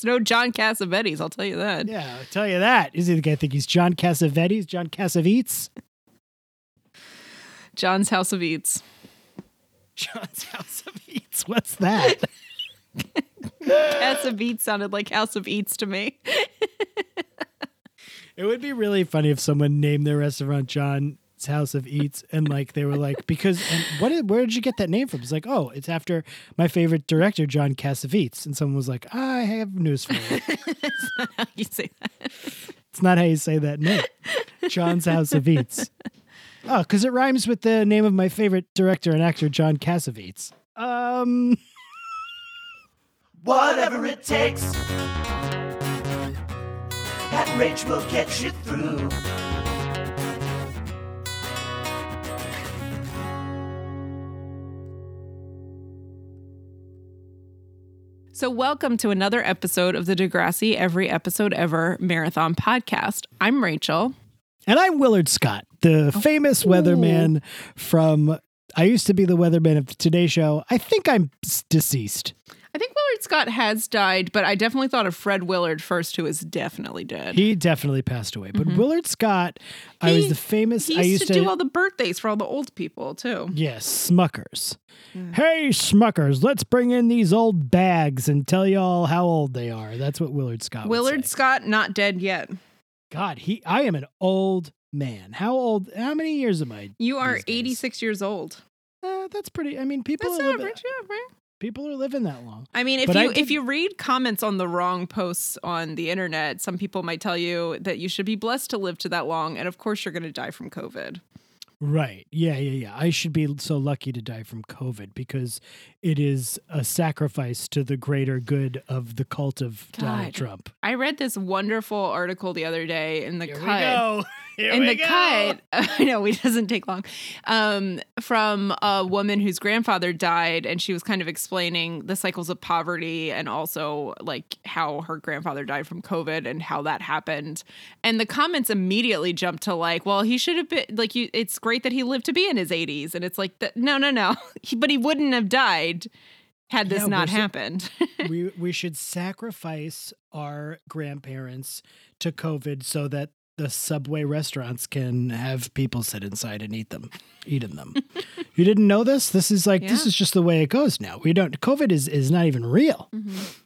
It's no John Cassavetes, I'll tell you that. Yeah, I'll tell you that. Is he the guy I think he's John Cassavetes? John Cassavetes? John's House of Eats. John's House of Eats. What's that? Cassavetes sounded like House of Eats to me. it would be really funny if someone named their restaurant John's House of Eats and like they were like because and what did, where did you get that name from? It's like oh it's after my favorite director John Cassavetes and someone was like I have news for you. That's not how you say that. It's not how you say that name. John's House of Eats. Oh, because it rhymes with the name of my favorite director and actor, John Cassavetes. Um, Whatever it takes. That rage will get you through. So, welcome to another episode of the Degrassi Every Episode Ever Marathon Podcast. I'm Rachel. and I'm Willard Scott, the oh. famous weatherman from. I used to be the weatherman of the Today Show. I think I'm deceased. I think Willard Scott has died, but I definitely thought of Fred Willard first, who is definitely dead. He definitely passed away. But Willard Scott, I was the famous. He I used, used to, do all the birthdays for all the old people, too. Yes, Smuckers. Hey, Smuckers, let's bring in these old bags and tell y'all how old they are. That's what Willard Scott Willard. Scott, not dead yet. God, he I am an old man. How old how many years am I? You are 86 years old. Uh, that's pretty I mean people That's are living, average, yeah, right? People are living that long. I mean, if But you if you read comments on the wrong posts on the internet, some people might tell you that you should be blessed to live to that long, and of course you're going to die from COVID. Right. Yeah, yeah, yeah. I should be so lucky to die from COVID because it is a sacrifice to the greater good of the cult of Donald Trump. I read this wonderful article the other day in the Here we cut. go. Here in we the go. cut, I know it doesn't take long. Um, from a woman whose grandfather died, and she was kind of explaining the cycles of poverty and also like how her grandfather died from COVID and how that happened. And the comments immediately jumped to like, well, he should have been like, you. It's great that he lived to be in his 80s, and it's like, that, no, no, no, He- but he wouldn't have died had this Yeah, not happened. we we should sacrifice our grandparents to COVID so that the subway restaurants can have people sit inside and eat them, eat in them. you didn't know this? This is like this is just the way it goes now. We don't. COVID is is not even real. Mm-hmm.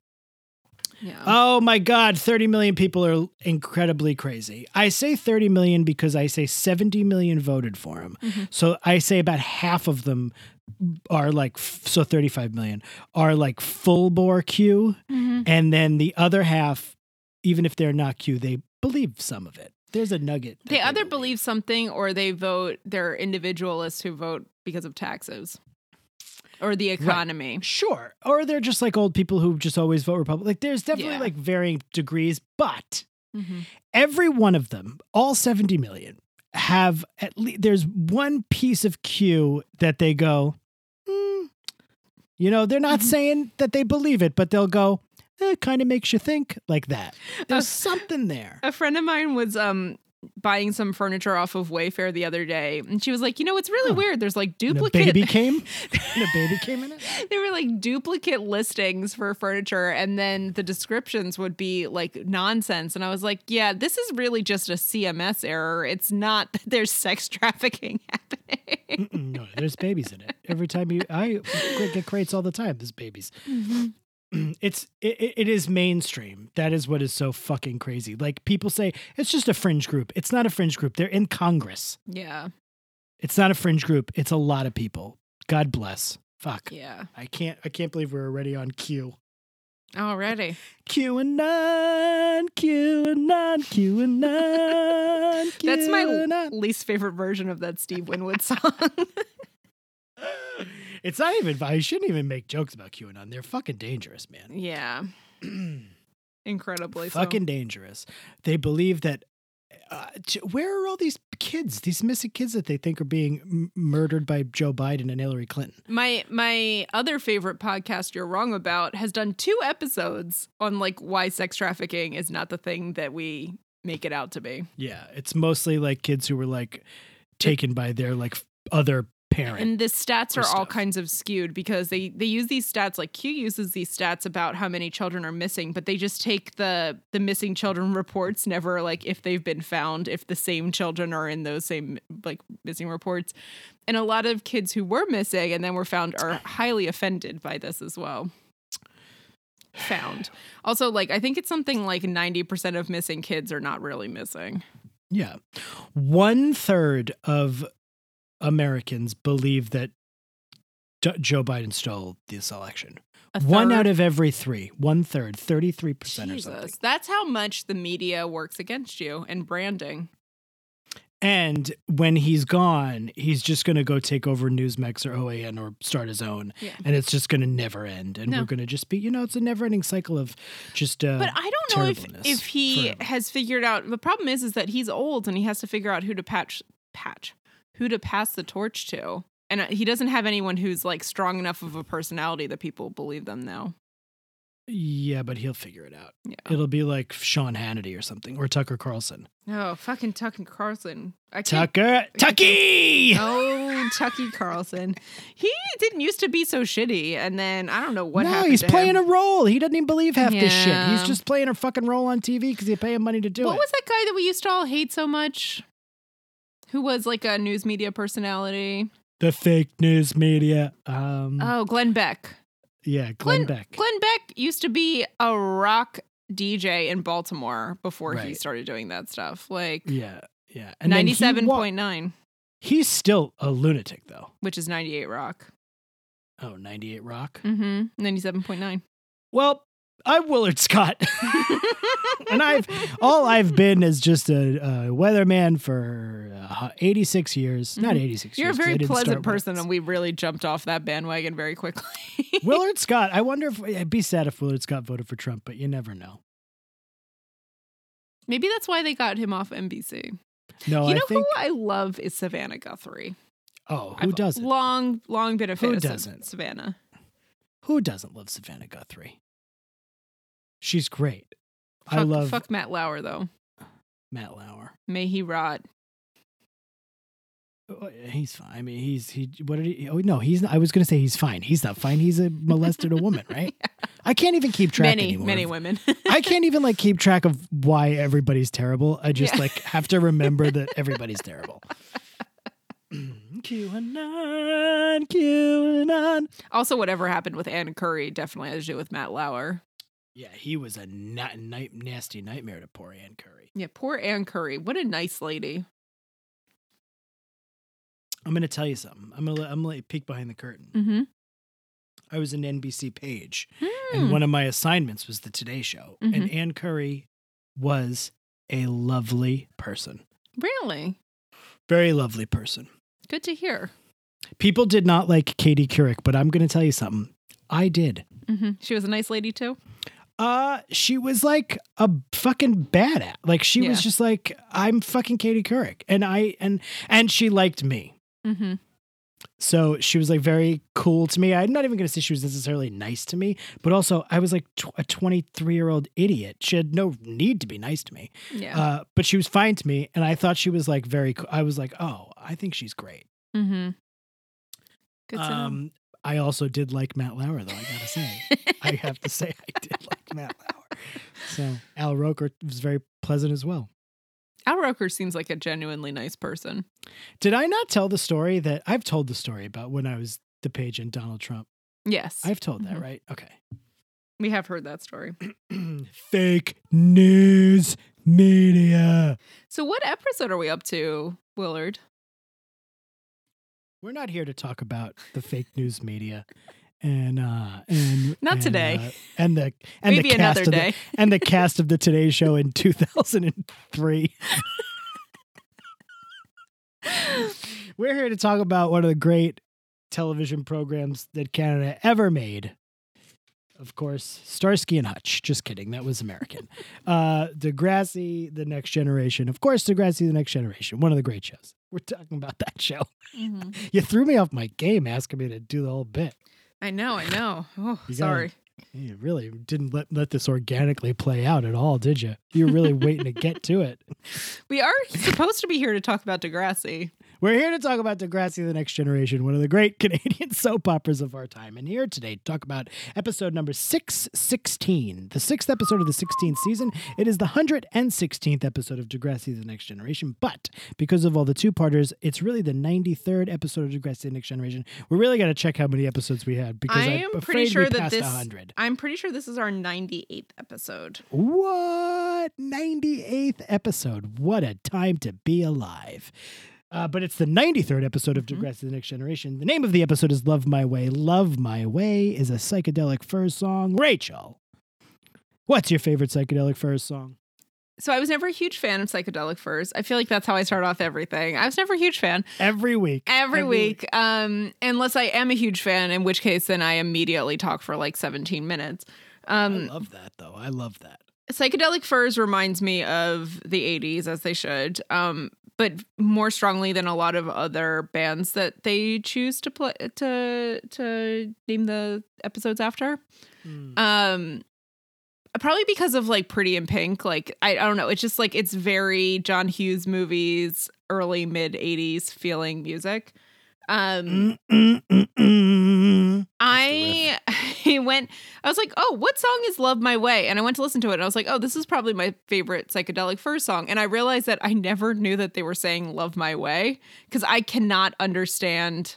Yeah. Oh my God, 30 million people are incredibly crazy. I say 30 million because I say 70 million voted for him. Mm-hmm. So I say about half of them are like, so 35 million are like full bore Q. Mm-hmm. And then the other half, even if they're not Q, they believe some of it. There's a nugget. They they either believe something or they vote, they're individualists who vote because of taxes or the economy. Sure. Or they're just like old people who just always vote Republican. Like there's definitely Yeah. like varying degrees, but Mhm. every one of them, all 70 million, have at least there's one piece of cue that they go, "Hmm." you know, they're not Mhm. saying that they believe it, but they'll go, it kind of makes you think like that. There's something there. A friend of mine was um buying some furniture off of Wayfair the other day, and she was like, "You know, it's really Oh. weird. There's like And a duplicate. baby came. and a baby came in it. there were like duplicate listings for furniture, and then the descriptions would be like nonsense. And I was like, "Yeah, this is really just a CMS error. It's not that there's sex trafficking happening." No, there's babies in it. Every time you, I get crates all the time. There's babies. Mm-hmm. It's it, it- is mainstream. That is what is so fucking crazy. Like people say, it's just a fringe group. It's not a fringe group. They're in Congress. yeah, It's not a fringe group. It's a lot of people. God bless. Fuck. yeah. I can't. I can't believe we're already on Q. Already. Q and nine, Q and nine, Q and QAnon. That's my least favorite version of that Steve Winwood song. It's not even. I shouldn't even make jokes about QAnon. They're fucking dangerous, man. yeah. Incredibly so. fucking dangerous. They believe that. Uh, where are all these kids? These missing kids that they think are being m- murdered by Joe Biden and Hillary Clinton. My my other favorite podcast you're wrong about has done two episodes on like why sex trafficking is not the thing that we make it out to be. Yeah, it's mostly like kids who were like taken by their like other parent. And the stats are all kinds of skewed because they they use these stats like Q uses these stats about how many children are missing, but they just take the the missing children reports, never like if they've been found, if the same children are in those same like missing reports. And a lot of kids who were missing and then were found are highly offended by this as well. Found. Also, like I think it's something like 90% of missing kids are not really missing. yeah. One third of Americans believe that Jo- Joe Biden stole this election. One out of every three, one third, 33% or something. That's how much the media works against you and branding. And when he's gone, he's just going to go take over Newsmax or OAN or start his own. Yeah. And it's just going to never end. And No. we're going to just be, you know, it's a never ending cycle of just. Uh, But I don't know if if he has figured out. The problem is, is that he's old and he has to figure out who to patch, patch, who to pass the torch to, and uh, he doesn't have anyone who's like strong enough of a personality that people believe them now. yeah, but he'll figure it out. Yeah. It'll be like Sean Hannity or something or Tucker Carlson. Oh, fucking Tucker Carlson. I. Tucker, Tucky! Oh, Tucky Carlson. He didn't used to be so shitty, and then I don't know what no, he's playing him. a role. He doesn't even believe half this shit. He's just playing a fucking role on TV because you pay him money to do what it. What was that guy that we used to all hate so much? Who was like a news media personality? the fake news media. Um, Oh, Glenn Beck. yeah, Glenn, Glenn Beck. Glenn Beck used to be a rock DJ in Baltimore before he started doing that stuff. Like yeah, yeah. And wa- point He's still a lunatic though. which is ninety-eight rock. Oh, 98 Rock. Mm-hmm. Ninety-seven point nine. Well, I'm Willard Scott. and I've all I've been is just a, a weatherman for uh, 86 years. Not Mhm. 86 You're a years. I very pleasant I person, and we really jumped off that bandwagon very quickly. Willard Scott. I wonder if I'd be sad if Willard Scott voted for Trump, but you never know. Maybe that's why they got him off NBC. No, you I know think. who I love is Savannah Guthrie. oh, who I've doesn't? Long, long been a fan Who of doesn't? Savannah. who doesn't love Savannah Guthrie? She's great. I Fuck, love fuck Matt Lauer though. Matt Lauer. May he rot. Oh, oh He's fine. I mean, he's he. What did he? Oh no, he's. Not, I was gonna say he's fine. He's not fine. He's a molested a woman, right? I can't even keep track many, anymore. many women. I can't even like keep track of why everybody's terrible. I just Yeah. like have to remember that everybody's terrible. QAnon, QAnon. also, whatever happened with Ann Curry definitely has to do with Matt Lauer. Yeah, he was a na- night, nasty nightmare to poor Ann Curry. Yeah, poor Ann Curry. What a nice lady. I'm gonna tell you something. I'm gonna let, I'm gonna let you peek behind the curtain. Mm-hmm. I was an NBC page, Hmm. and one of my assignments was the Today Show, and Mhm. Ann Curry was a lovely person, really very lovely person. good to hear. People did not like Katie Couric, but I'm gonna tell you something. I did. hmm She was a nice lady too. Uh, she was like a fucking badass. Like she was just like, I'm fucking Katie Couric, and I and and she liked me. Mm-hmm. So she was like very cool to me. I'm not even to say she was necessarily nice to me, but also I was like tw- a 23 year old idiot. She had no need to be nice to me, Yeah. uh, but she was fine to me, and I thought she was like very. cool. I was like, oh, I think she's great. mm-hmm. Good to know. I also did like Matt Lauer, though. I gotta say, I have to say, I did like Matt Lauer. So Al Roker was very pleasant as well. Al Roker seems like a genuinely nice person. Did I not tell the story that I've told the story about when I was the page in Donald Trump? Yes, I've told that, Mhm. right? Okay. we have heard that story. Fake news media. So, what episode are we up to, Willard? We're not here to talk about the fake news media. And uh and Not and, today. uh, and the and Maybe the cast another of the- and the cast of the Today Show in 2003. We're here to talk about one of the great television programs that Canada ever made. Of course, Starsky and Hutch. Just kidding. That was American. uh, Degrassi, The Next Generation. Of course, Degrassi, The Next Generation. One of the great shows. We're talking about that show. Mhm. You threw me off my game asking me to do the whole bit. I know, I know. Oh, You gotta- sorry. You really didn't let, let this organically play out at all, did you? You were really waiting to get to it. We are supposed to be here to talk about Degrassi. We're here to talk about Degrassi The Next Generation, one of the great Canadian soap operas of our time. And here today to talk about episode number 616, the sixth episode of the 16th season. It is the 116th episode of Degrassi The Next Generation. But because of all the two parters, it's really the 93rd episode of Degrassi The Next Generation. We're really got to check how many episodes we had because I I'm pretty sure that this. 100. I'm pretty sure this is our 98th episode. What? 98th episode. What a time to be alive. Uh, but it's the 93rd episode of Mhm. Degrassi The Next Generation. The name of the episode is Love My Way. Love My Way is a psychedelic furs song. Rachel, what's your favorite psychedelic furs song? So I was never a huge fan of psychedelic furs. I feel like that's how I start off everything. I was never a huge fan. Every week. Every, week, um, unless I am a huge fan, in which case then I immediately talk for like 17 minutes. I Um, love that, though. I love that. Psychedelic furs reminds me of the 80s as they should um but more strongly than a lot of other bands that they choose to play to to name the episodes after. Mm. um probably because of like pretty in pink like I, I don't know it's just like it's very john hughes movies early mid 80s feeling music. Um Mm, mm, mm, mm. I I went I was like, "Oh, what song is Love My Way?" And I went to listen to it and I was like, "Oh, this is probably my favorite psychedelic Furs song." And I realized that I never knew that they were saying Love My Way because I cannot understand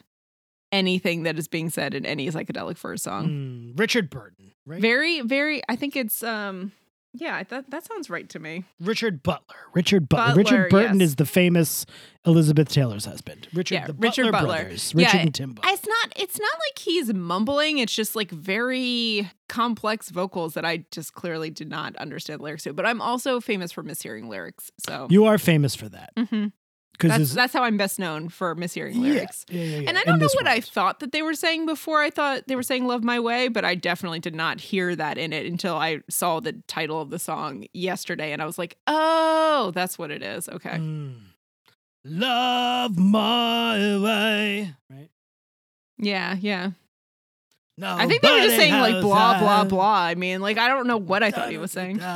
anything that is being said in any psychedelic Furs song. Mm, Richard Burton, right? Very very I think it's um yeah, that that sounds right to me. Richard Butler. Richard Butler. Butler, Richard Burton yes. is the famous Elizabeth Taylor's husband. Richard Yeah, the Richard Butler, Butler. brothers. Yeah, Richard and Timbo. It's not it's not like he's mumbling, it's just like very complex vocals that I just clearly did not understand lyrics to. But I'm also famous for mishearing lyrics. So you are famous for that Mhm. That's that's how I'm best known for mishearing lyrics. Yeah, yeah, yeah. And I don't know what I thought that they were saying before. I thought they were saying "Love My Way," but I definitely did not hear that in it until I saw the title of the song yesterday, and I was like, "Oh, that's what it is." Okay, Mm. Love my way. Right. yeah, yeah. No, I think they were just saying like blah blah blah. I mean, like I don't know what I thought he was saying.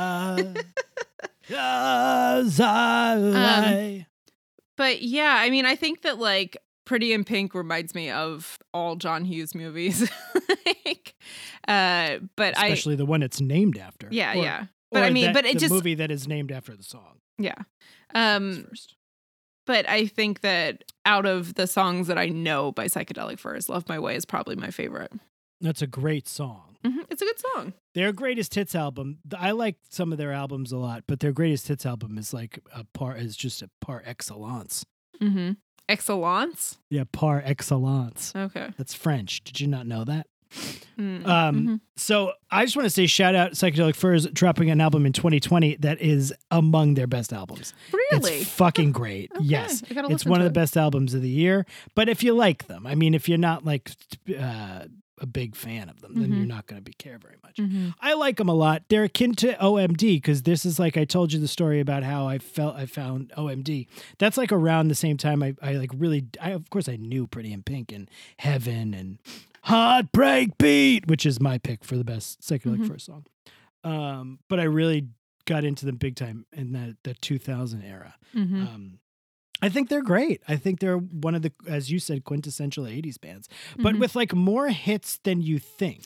Um, But yeah, I mean, I think that like Pretty in Pink reminds me of all John Hughes movies. like, uh, but Especially the one it's named after. Yeah, Or- yeah. But I mean, that- but it just movie that is named after the song. yeah. Um, first. but I think that out of the songs that I know by Psychedelic Furs, Love My Way is probably my favorite. That's a great song. Mhm, It's a good song. Their greatest hits album. I like some of their albums a lot, but their greatest hits album is like a par is just a par excellence. Mm-hmm. Excellence. Yeah, par excellence. Okay. That's French. Did you not know that? Mm, Um, mhm. So I just want to say shout out Psychedelic Furs dropping an album in 2020 that is among their best albums. Really? It's fucking great. Okay, Yes. It's one of the best albums of the year. But if you like them, I mean, if you're not like uh, a big fan of them, then Mhm. you're not going to be care very much. Mhm. I like them a lot. They're akin to OMD because this is like I told you the story about how I felt I found OMD. That's like around the same time I, I like really I of course I knew Pretty in Pink and Heaven and Heartbreak Beat, which is my pick for the best psychedelic Mhm. Furs song. Um, but I really got into them big time in that the 2000 era. Mhm. Um, I think they're great. I think they're one of the, as you said, quintessential 80s bands, but Mhm. with like more hits than you think.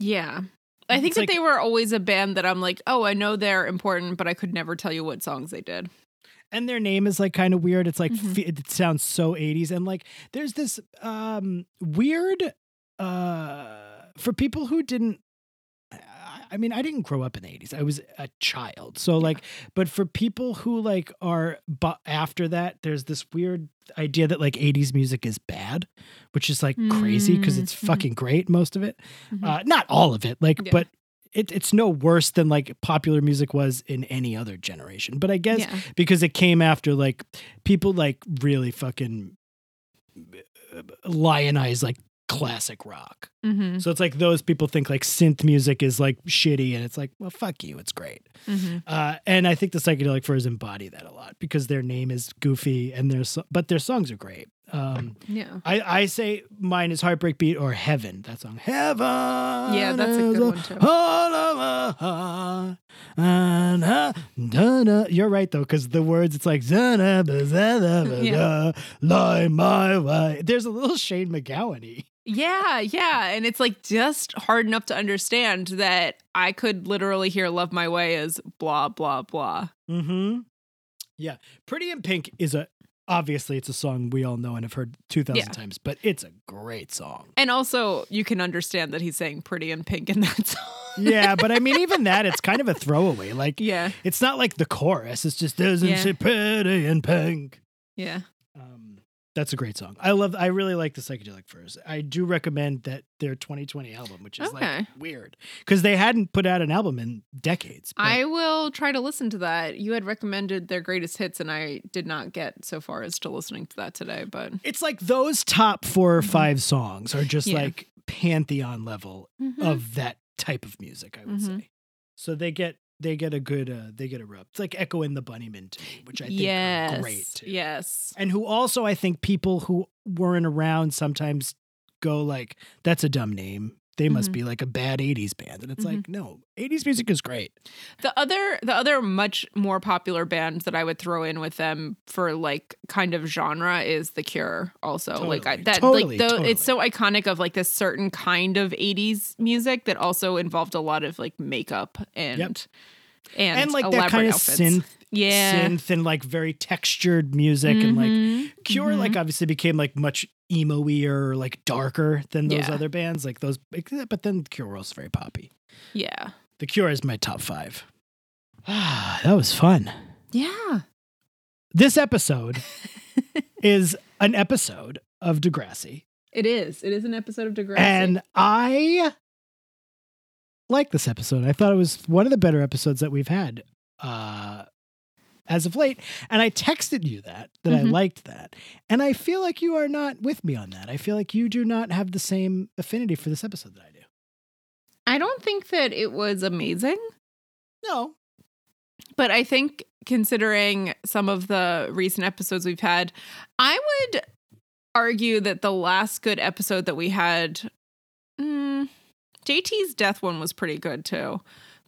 Yeah. I think It's that like- they were always a band that I'm like, oh, I know they're important, but I could never tell you what songs they did. and their name is like kind of weird. It's like Mhm. fe- it sounds so 80s and like there's this um weird uh for people who didn't I- mean, I didn't grow up in the 80s. I was a child. So like but for people who like are but after that there's this weird idea that like 80s music is bad, which is like crazy because it's Mhm. fucking great most of it. Mhm. Uh not all of it. Like Yeah. but it, it's no worse than like popular music was in any other generation. But I guess yeah. because it came after like people like really fucking uh, lionize like classic rock. Mm-hmm. So it's like those people think like synth music is like shitty and it's like, well, fuck you, it's great. Mm-hmm. Uh, and I think the psychedelic furs embody that a lot because their name is goofy and their so- but their songs are great. Um, Yeah. I, I say mine is Heartbreak Beat or Heaven. That song. Heaven. Yeah, that's a good one, too. all heart, and da-da. You're right though, because the words it's like da-da, ba-da-da, ba-da, Yeah. lie my way. There's a little Shane MacGowan Yeah, yeah. And it's like just hard enough to understand that I could literally hear Love My Way as blah, blah, blah. Mm-hmm. Yeah. Pretty in Pink is a obviously it's a song we all know and have heard two thousand Yeah. times, but it's a great song. And also, you can understand that he's saying pretty in pink in that song. Yeah, but I mean even that it's kind of a throwaway. Like yeah, it's not like the chorus. It's just doesn't Yeah. say pretty in pink. yeah. That's a great song. I love. I really like the psychedelic furs. I do recommend that their 2020 album, which is like weird because they hadn't put out an album in decades. but- I will try to listen to that. You had recommended their greatest hits, and I did not get so far as to listening to that today. But it's like those top four or five songs are just Mm-hmm. Yeah. like pantheon level Mhm. of that type of music. I would Mhm. say. So they get they get a good uh, they get a rub. It's like Echo and the Bunnymen to me, which I think yes, are great too. yes, and who also I think people who weren't around sometimes go like, "That's a dumb name. They must Mhm. be like a bad '80s band." And it's Mhm. like, no, '80s music is great. The other the other much more popular band that I would throw in with them for like kind of genre is The Cure also. like I, that totally, like though totally. it's so iconic of like this certain kind of 80s music that also involved a lot of like makeup and Yep. and, And, like that kind of outfits. synth, yeah. synth, and like very textured music, and like Mhm, Cure, mhm. like obviously became like much emo-y or like darker than those Yeah. other bands, like those. But then Cure was very poppy. yeah. The Cure is my top five. Ah, that was fun. Yeah. This episode is an episode of Degrassi. It is. It is an episode of Degrassi. And I like this episode. I thought it was one of the better episodes that we've had uh, as of late. And I texted you that, that I Mhm. liked that. And I feel like you are not with me on that. I feel like you do not have the same affinity for this episode that I do. I don't think that it was amazing. No. But I think considering some of the recent episodes we've had, I would argue that the last good episode that we had, mm, JT's death one was pretty good too.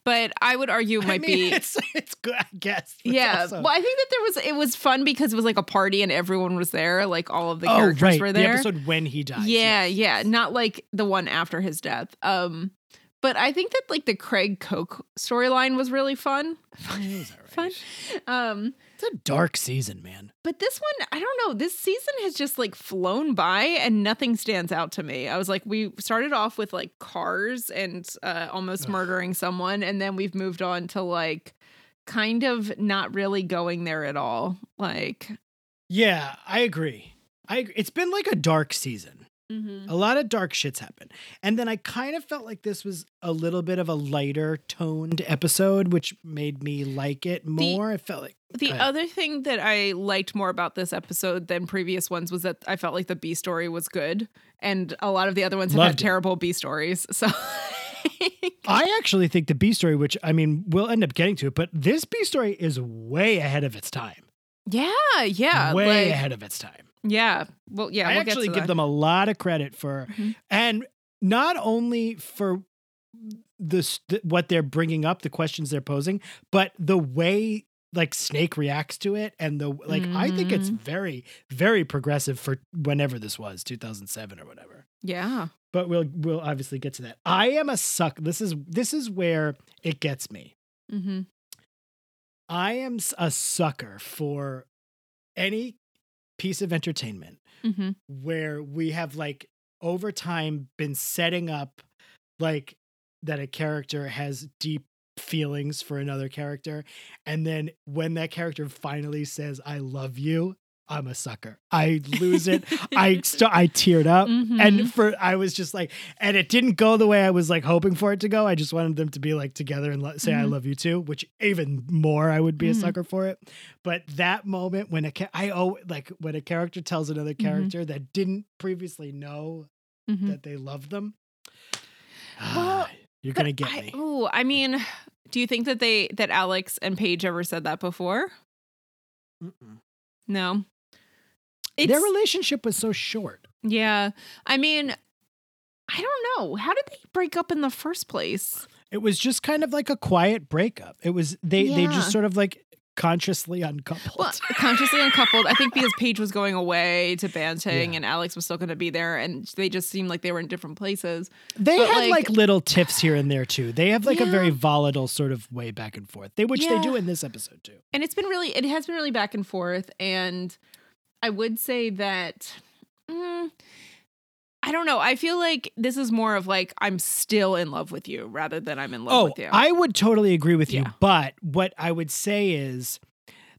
But I would argue it might I mean, be. It's, it's good, I guess. It's yeah, also- well, I think that there was it was fun because it was like a party and everyone was there, like all of the oh, characters right. were The there. episode when he dies. yeah, yes, yeah, not like the one after his death. Um, but I think that like the Craig Coke storyline was really fun. Was all Fun. Um, It's a dark season, man. but this one, I don't know. This season has just like flown by and nothing stands out to me. I was like, we started off with like cars and uh, almost Ugh. murdering someone, and then we've moved on to like kind of not really going there at all. Like, Yeah, I agree. I agree. It's been like a dark season. mhm. A lot of dark shits happen. And then I kind of felt like this was a little bit of a lighter toned episode, which made me like it more. I felt like The other thing that I liked more about this episode than previous ones was that I felt like the B story was good, and a lot of the other ones have Loved had it. terrible B stories. So, I actually think the B story, which I mean, we'll end up getting to it, but this B story is way ahead of its time. yeah, yeah, way like, ahead of its time. yeah. Well, yeah, I we'll actually get to give that. them a lot of credit for, Mhm. and not only for this what they're bringing up, the questions they're posing, but the way like Snake reacts to it, and the like. I think it's Mhm. very, very progressive for whenever this was, two thousand seven or whatever. Yeah. But we'll we'll obviously get to that. I am a suck. This is this is where it gets me. Mm-hmm. I am a sucker for any piece of entertainment Mm-hmm. where we have like over time been setting up like that a character has deep feelings for another character and then when that character finally says i love you i'm a sucker i lose it i st- i teared up Mhm. and for i was just like and it didn't go the way i was like hoping for it to go i just wanted them to be like together and lo- say i Mhm. love you too which even more i would be a Mhm. sucker for it but that moment when a ca- i oh like when a character tells another Mm-hmm. character that didn't previously know Mhm. that they love them Well, you're gonna get I, me Oh, I mean, do you think that they that Alex and Paige ever said that before? Mm-mm. No. It's, Their relationship was so short. yeah. I mean, I don't know. How did they break up in the first place? It was just kind of like a quiet breakup. It was they they just sort of like consciously uncoupled. Well, consciously uncoupled. I think because Paige was going away to Banting Yeah. and Alex was still going to be there, and they just seemed like they were in different places. they but, had like- like, little tiffs here and there too. They have like a very volatile sort of way back and forth. They which they do in this episode too. and it's been really it has been really back and forth and i would say that mm, i don't know i feel like this is more of like i'm still in love with you rather than i'm in love Oh, with you I would totally agree with you. Yeah. But what I would say is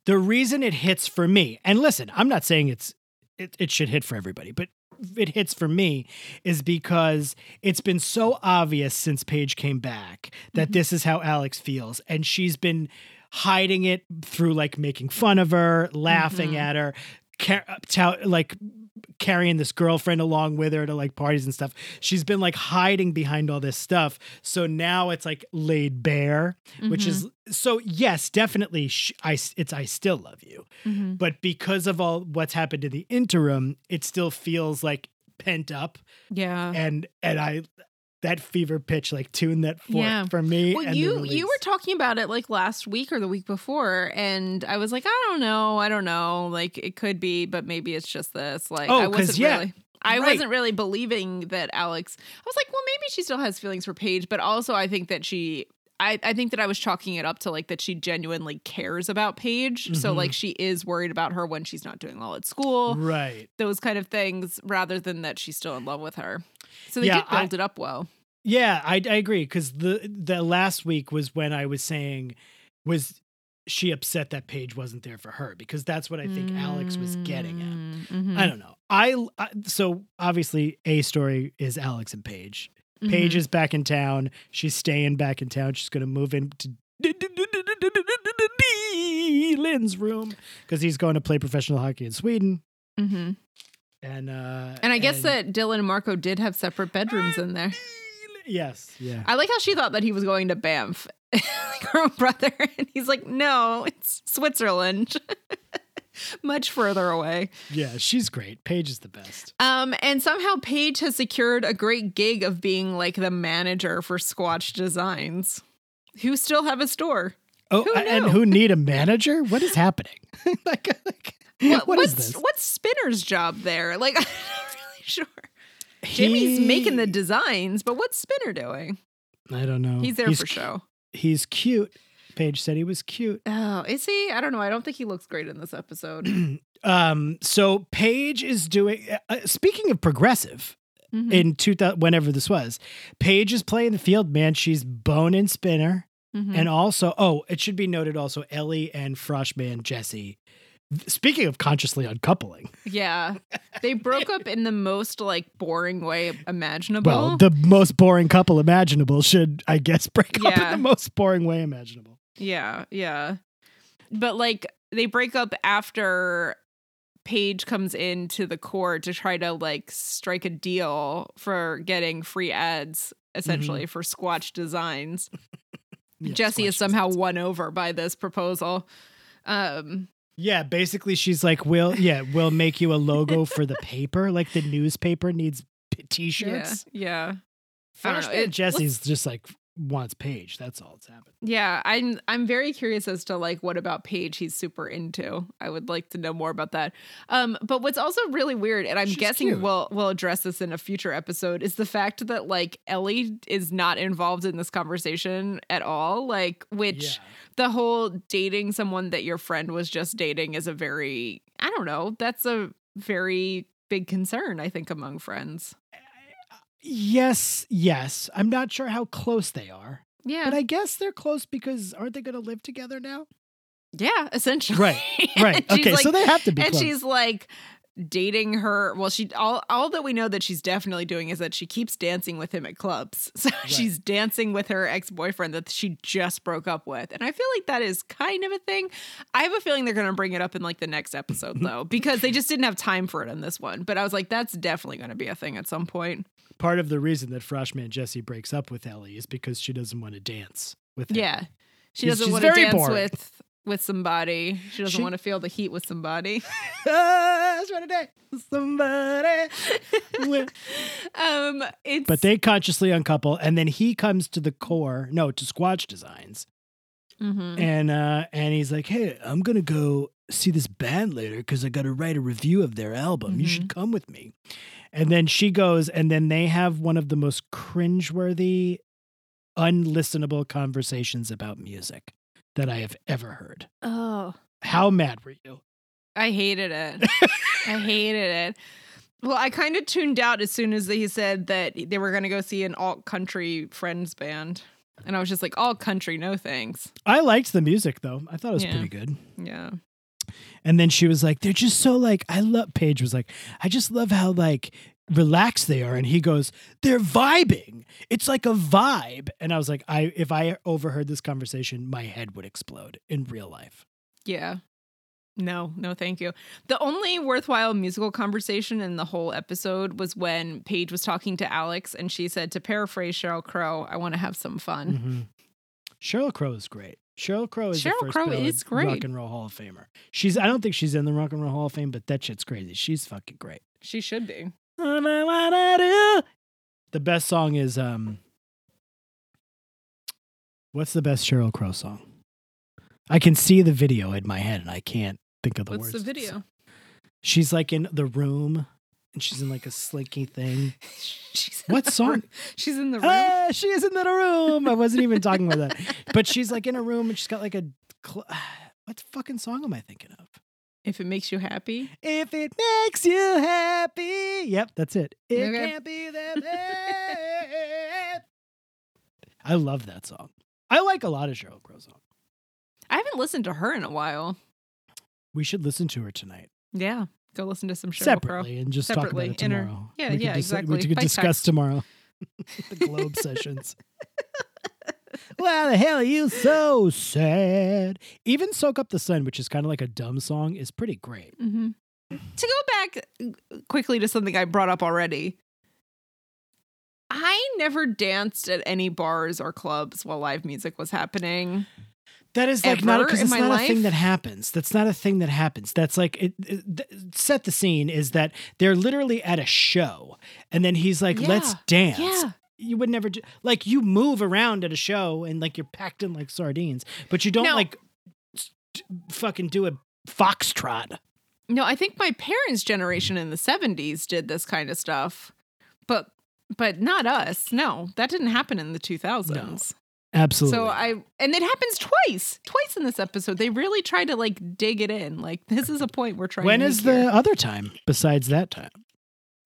the reason it hits for me, and listen, I'm not saying it's it, it should hit for everybody, but it hits for me is because it's been so obvious since Paige came back that Mhm. this is how Alex feels. And she's been hiding it through like making fun of her, laughing Mhm. at her, car- like carrying this girlfriend along with her to like parties and stuff. She's been like hiding behind all this stuff. So now it's like laid bare, which is so yes, definitely sh- I it's I still love you. Mhm. But because of all what's happened in the interim, it still feels like pent up yeah and and I that fever pitch like tune that for Yeah. for me. well and you you were talking about it like last week or the week before and i was like i don't know i don't know like it could be but maybe it's just this like Oh, i wasn't yeah, really I right. wasn't really believing that Alex. I was like, well, maybe she still has feelings for Paige, but also I think that she I, I think that I was chalking it up to like that she genuinely cares about Paige. So Mhm. like she is worried about her when she's not doing well at school, right. those kind of things, rather than that she's still in love with her. So they Yeah, did build it up well. Yeah, I, I agree because the the last week was when I was saying was she upset that Paige wasn't there for her because that's what I think Alex was getting at. Mm, I don't know. I, I so obviously a story is Alex and Paige. mhm, Paige is back in town. She's staying back in town. She's going to move into Lynn's room because he's going to play professional hockey in Sweden. And uh And I guess that Dylan and Marco did have separate bedrooms in there. yes, yeah. I like how she thought that he was going to Banff, like her own brother, and he's like, "No, it's Switzerland, much further away." Yeah, she's great. Paige is the best. Um, and somehow Paige has secured a great gig of being like the manager for Squatch Designs, who still have a store. Oh, Who and who need a manager? What is happening? like, like What, what's what's Spinner's job there? Like, I'm not really sure. Jimmy's making the designs, but what's Spinner doing? I don't know. He's there he's for show. He's cute. Paige said he was cute. Oh, is he? I don't know. I don't think he looks great in this episode. um, so Paige is doing. Uh, speaking of progressive, Mhm. in two thousand, whenever this was, Paige is playing the field. Man, she's bone and spinner, Mhm. and also, oh, it should be noted also, Ellie and Freshman Jesse. Speaking of consciously uncoupling, Yeah. They broke up in the most like boring way imaginable. well, the most boring couple imaginable should, I guess, break up in the most boring way imaginable. yeah, yeah. But like they break up after Paige comes into the court to try to like strike a deal for getting free ads essentially for Squatch Designs. Yeah, Jesse is somehow designs. won over by this proposal. Um Yeah, basically, she's like, "We'll yeah, we'll make you a logo for the paper. Like the newspaper needs p- yeah, t-shirts." yeah. I don't know. Freshman It- Jesse's just like wants Paige. That's all that's happened. Yeah, I'm I'm very curious as to like what about Paige he's super into. I would like to know more about that. Um, but what's also really weird, and I'm She's guessing cute. we'll we'll address this in a future episode, is the fact that like Ellie is not involved in this conversation at all. Like, which Yeah. the whole dating someone that your friend was just dating is a very I don't know. That's a very big concern, I think, among friends. Yes, yes. I'm not sure how close they are, Yeah, but I guess they're close because aren't they going to live together now? yeah, essentially. Right, Right. Okay, like, so they have to be and close. she's like dating her. Well she all all that we know that she's definitely doing is that she keeps dancing with him at clubs. So she's dancing with her ex-boyfriend that she just broke up with. And i feel like that is kind of a thing. I have a feeling they're going to bring it up in like the next episode though because they just didn't have time for it in this one. But i was like that's definitely going to be a thing at some point. Part of the reason that Freshman Jesse breaks up with Ellie is because she doesn't want to dance with him. yeah. She doesn't she's want to dance boring. with with somebody. She doesn't She- want to feel the heat with somebody. Let's run a day. Somebody. um, it's but they consciously uncouple, and then he comes to the core, no, to Squatch Designs, Mhm. and uh, and he's like, "Hey, I'm gonna go see this band later because I got to write a review of their album. You should come with me." And then she goes, and then they have one of the most cringeworthy, unlistenable conversations about music that I have ever heard. oh, How mad were you? I hated it. I hated it. Well, I kind of tuned out as soon as he said that they were going to go see an alt country friends band. And I was just like, all country, no thanks. I liked the music though. I thought it was Yeah. pretty good. Yeah. And then she was like, they're just so like, I love, Paige was like, I just love how like relaxed they are. And he goes, they're vibing. It's like a vibe. And I was like, I, if I overheard this conversation, my head would explode in real life. Yeah. No, no, thank you. The only worthwhile musical conversation in the whole episode was when Paige was talking to Alex and she said, to paraphrase Sheryl Crow, I want to have some fun. Mm-hmm. Sheryl Crow is great. Sheryl Crow is first Crow is great. rock and roll Hall of Famer. She's I don't think she's in the Rock and Roll Hall of Fame, but that shit's crazy. She's fucking great. She should be. The best song is um What's the best Sheryl Crow song? I can see the video in my head and I can't think of the What's words. What's the video? She's like in the room and she's in like a slinky thing. She's What song? She's in the room. Ah, she is in the room. I wasn't even talking about that. But she's like in a room and she's got like a cl- what fucking song am I thinking of? If it makes you happy. If it makes you happy. Yep, that's it. It Okay. can't be that bad. I love that song. I like a lot of Sheryl Crow songs. I haven't listened to her in a while. We should listen to her tonight Yeah. Go listen to some Sheryl separately and just Separately, talk about it in her- tomorrow. yeah, we yeah, dis- exactly. We could discuss tomorrow. the Globe sessions. Why the hell are you so sad? Even "Soak Up the Sun," which is kind of like a dumb song, is pretty great. Crow. hmm To go back uh, quickly to something I brought up already. I never danced at any bars or clubs while live music was happening. That is like not because it's not a thing that happens. That's not a thing that happens. That's like it, it- set the scene is that they're literally at a show, and then he's like, "Let's dance." Yeah. You would never do like you move around at a show and like you're packed in like sardines, but you don't No. like t- fucking do a foxtrot. No, I think my parents' generation in the 70s did this kind of stuff. But but not us. No, that didn't happen in the 2000s. Absolutely. So I and it happens twice. Twice in this episode. They really try to like dig it in. Like this is a point we're trying when is the here. other time besides that time?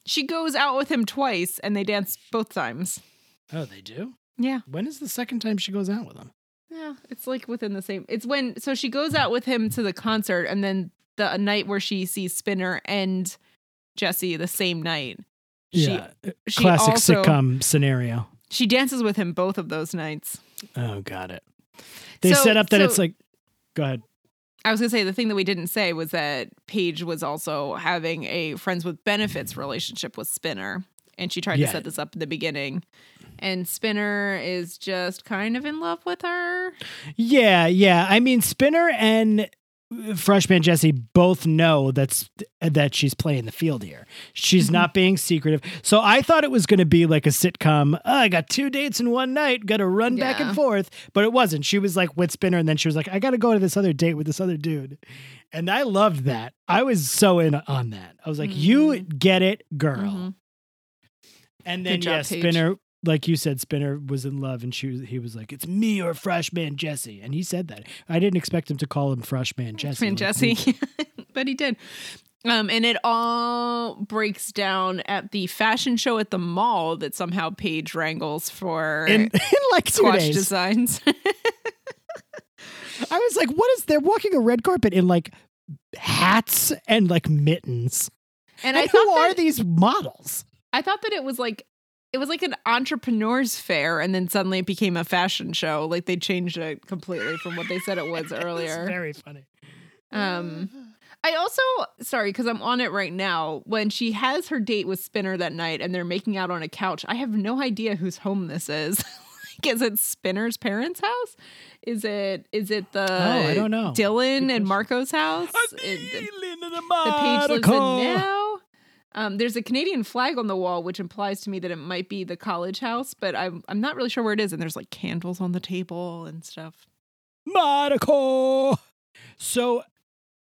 She goes out with him twice and they dance both times. Oh, they do. Yeah. When is the second time she goes out with him? Yeah, it's like within the same. It's when so she goes out with him to the concert and then the a night where she sees Spinner and Jesse the same night. She yeah, uh, she classic also- sitcom scenario. she dances with him both of those nights. Oh, got it. They So- set up that so- it's like. Go ahead. I was gonna say the thing that we didn't say was that Paige was also having a friends with benefits relationship with Spinner, and she tried Yeah. to set this up in the beginning. And Spinner is just kind of in love with her. Yeah, yeah. I mean, Spinner and Freshman Jesse both know that's that she's playing the field here. She's Mm-hmm. not being secretive. So I thought it was going to be like a sitcom. "Oh, I got two dates in one night. Got to run back and forth. But it wasn't. She was like with Spinner, and then she was like, I got to go to this other date with this other dude. And I loved that. I was so in on that. I was like, you get it, girl. Mhm. And then job, yeah, Paige. Spinner, like you said, Spinner was in love, and she was, he was like, "It's me or Freshman Jesse," and he said that. I didn't expect him to call him Freshman Jesse. Like Jesse, but he did. Um, and it all breaks down at the fashion show at the mall that somehow Paige wrangles for in, in like two squash days. designs. I was like, "What is?" They're walking a red carpet in like hats and like mittens. and And, I who thought are these models? I thought that it was like it was like an entrepreneurs fair, and then suddenly it became a fashion show. Like they changed it completely from what they said it was It's earlier. very funny. Um, I also sorry because I'm on it right now. When she has her date with Spinner that night, and they're making out on a couch, I have no idea whose home this is. like, is it Spinner's parents' house? Is it is it the Oh, I don't know. Dylan and. Marco's house? It- the, the page lives in now. Um, there's a Canadian flag on the wall, which implies to me that it might be the college house, but I'm I'm not really sure where it is. And there's like candles on the table and stuff. Monaco. So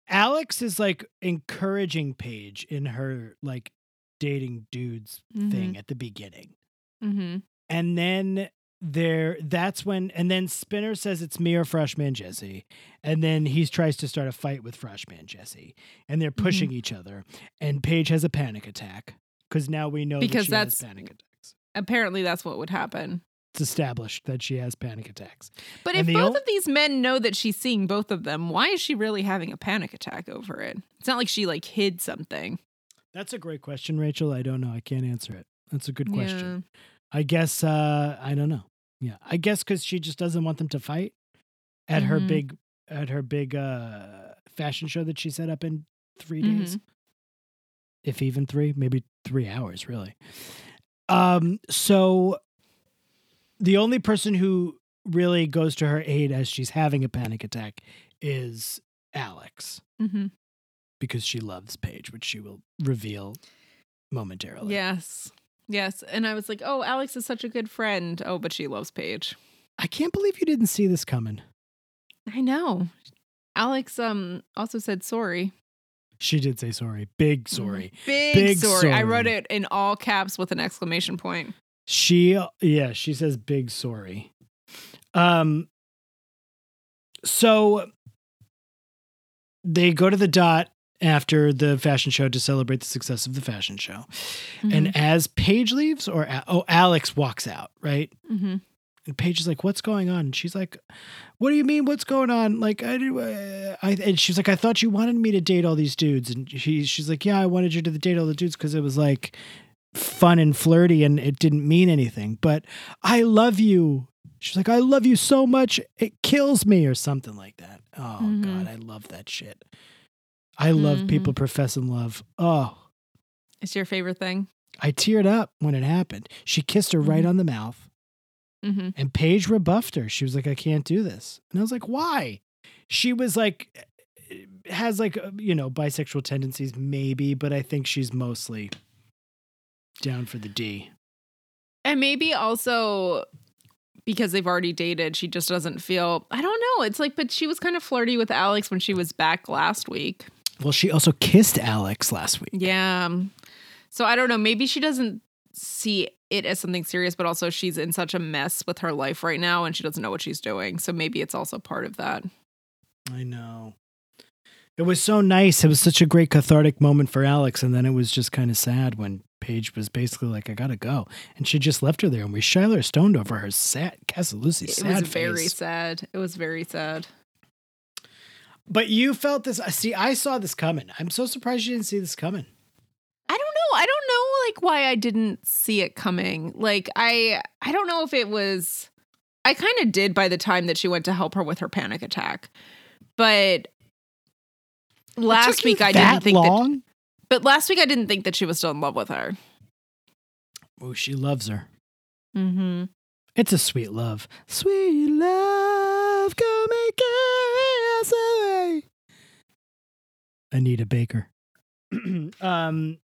Alex is like encouraging Paige in her like dating dudes thing at the beginning. Mm-hmm. And then there that's when and then Spinner says it's me or Freshman Jesse. And then he tries to start a fight with Freshman Jesse. And they're mm-hmm. pushing each other. And Paige has a panic attack. Because now we know Because that she has that's- panic attacks. Apparently, that's what would happen. It's established that she has panic attacks. But And if both o- of these men know that she's seeing both of them, why is she really having a panic attack over it? It's not like she like hid something. That's a great question, Rachel. I don't know. I can't answer it. That's a good question. I guess uh I don't know. Yeah. I guess cuz she just doesn't want them to fight at her Mhm. big at her big uh fashion show that she set up in 3 Mhm. days. If even 3, maybe 3 hours, really. Um so the only person who really goes to her aid as she's having a panic attack is Alex Mm-hmm. because she loves Paige, which she will reveal momentarily. Yes. Yes. And I was like, oh, Alex is such a good friend. Oh, but she loves Paige. I can't believe you didn't see this coming. I know. Alex um also said sorry. She did say sorry. Big sorry. Big, Big sorry. I wrote it in all caps with an exclamation point. She yeah, she says big sorry. Um so they go to the dot after the fashion show to celebrate the success of the fashion show. And as Paige leaves or oh Alex walks out, right? mm-hmm. And Paige is like, "What's going on?" And she's like, "What do you mean? What's going on?" Like, I do. Uh, I and she's like, "I thought you wanted me to date all these dudes." And she, she's like, "Yeah, I wanted you to date all the dudes because it was like fun and flirty, and it didn't mean anything. But I love you." She's like, "I love you so much, it kills me," or something like that. Oh Mhm. God, I love that shit. I love Mhm. people professing love. Oh, It's your favorite thing. I teared up when it happened. She kissed her right Mhm. on the mouth. Mm-hmm. And Paige rebuffed her. She was like, I can't do this. And I was like, why? She was like, has like, uh, you know, bisexual tendencies, maybe, but I think she's mostly down for the D. And maybe also because they've already dated, she just doesn't feel. I don't know. It's like, but she was kind of flirty with Alex when she was back last week. Well, she also kissed Alex last week. Yeah. So I don't know. Maybe she doesn't see it as something serious, but also she's in such a mess with her life right now and she doesn't know what she's doing. So maybe it's also part of that. I know. It was so nice. It was such a great cathartic moment for Alex. And then it was just kind of sad when Paige was basically like, I gotta go. And she just left her there. And we Shiler stoned over her sat Casalusi sad, Casalucci It sad was very sad. It was very sad. But you felt this. See, I saw this coming. I'm so surprised you didn't see this coming. I don't know. I don't know like why I didn't see it coming. Like I I don't know if it was I kind of did by the time that she went to help her with her panic attack. But last week I didn't think that but last week I didn't think that she was still in love with her. Oh, she loves her. Mhm. It's a sweet love. Sweet love, come and carry us away. Anita Baker. um.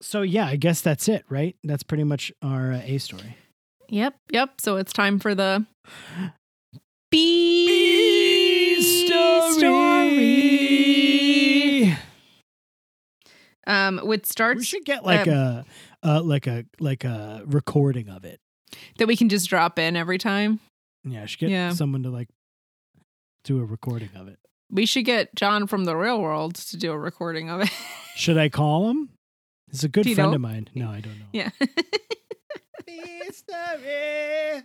So yeah, I guess that's it, right? That's pretty much our uh, A story. Yep. Yep. So it's time for the B story. Um, which We starts should get like um, a, uh, like a like a recording of it. that we can just drop in every time. Yeah, I should get Yeah. someone to like do a recording of it. We should get Jon from the real world to do a recording of it. Should I call him? He's a good friend know? of mine. No, I don't know. yeah. Mystery.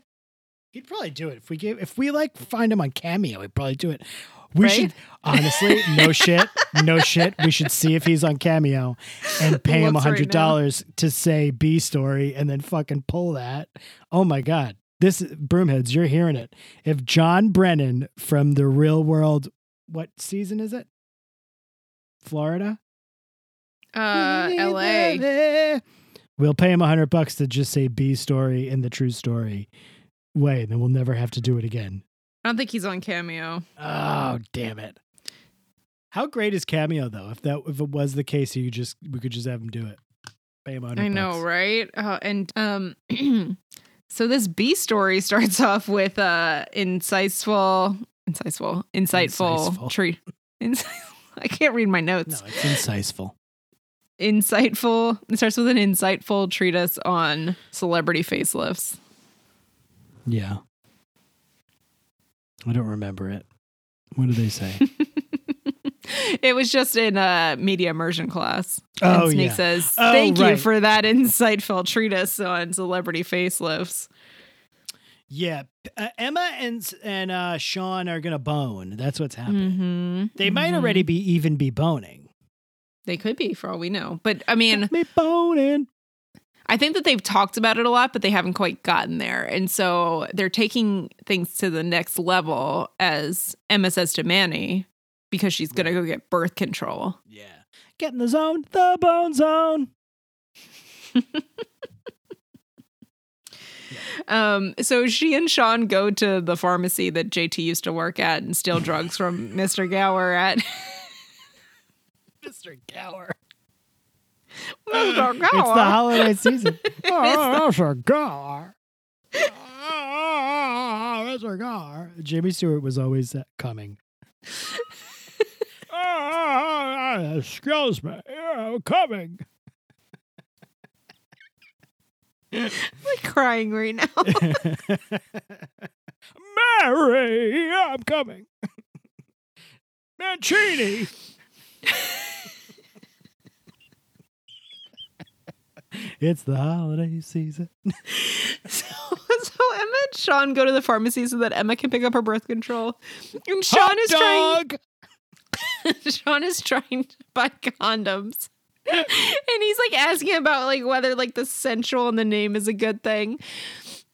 He'd probably do it if we gave if we like find him on Cameo. He'd probably do it. We Right? should honestly, no shit, no shit. We should see if he's on Cameo and pay him a hundred dollars to say B story and then fucking pull that. Oh my god, this broomheads, you're hearing it. If Jon Brennan from the Real World, what season is it? Florida. Uh, LA. We'll pay him a hundred bucks to just say B story in the true story way, and then we'll never have to do it again. I don't think he's on Cameo. Oh, damn it. How great is Cameo though? If that if it was the case, you just we could just have him do it. Pay him 100 I know, bucks. right? Uh, and um, so this B story starts off with uh, insightful, insightful, insightful treat Insightful. tree. I can't read my notes. No, it's insightful. Insightful. It starts with an insightful treatise on celebrity facelifts. Yeah. I don't remember it. What do they say? it was just in a media immersion class. Oh, and Snake yeah. says, Oh, "Thank you for that insightful treatise on celebrity facelifts." yeah, uh, Emma and and uh, Sean are gonna bone. That's what's happening. Mm-hmm. They might already be even be boning. They could be, for all we know. But I mean, Got me boning. I think that they've talked about it a lot, but they haven't quite gotten there. And so they're taking things to the next level, as Emma says to Manny, because she's going to go get birth control. Yeah, get in the zone, the bone zone. Um, so she and Sean go to the pharmacy that JT used to work at and steal drugs from Mr. Gower at. Mr. Gower. Mr. Gower. It's the holiday season. oh, Mr. Gower. Oh, Mr. Gower. Jimmy Stewart was always coming. oh, excuse me. I'm coming. I'm like crying right now. Mary, I'm coming. Mancini. it's the holiday season. so, so Emma and Sean go to the pharmacy so that Emma can pick up her birth control. And Sean Hot is trying. Sean is trying to buy condoms. and he's like asking about like whether like the sensual in the name is a good thing.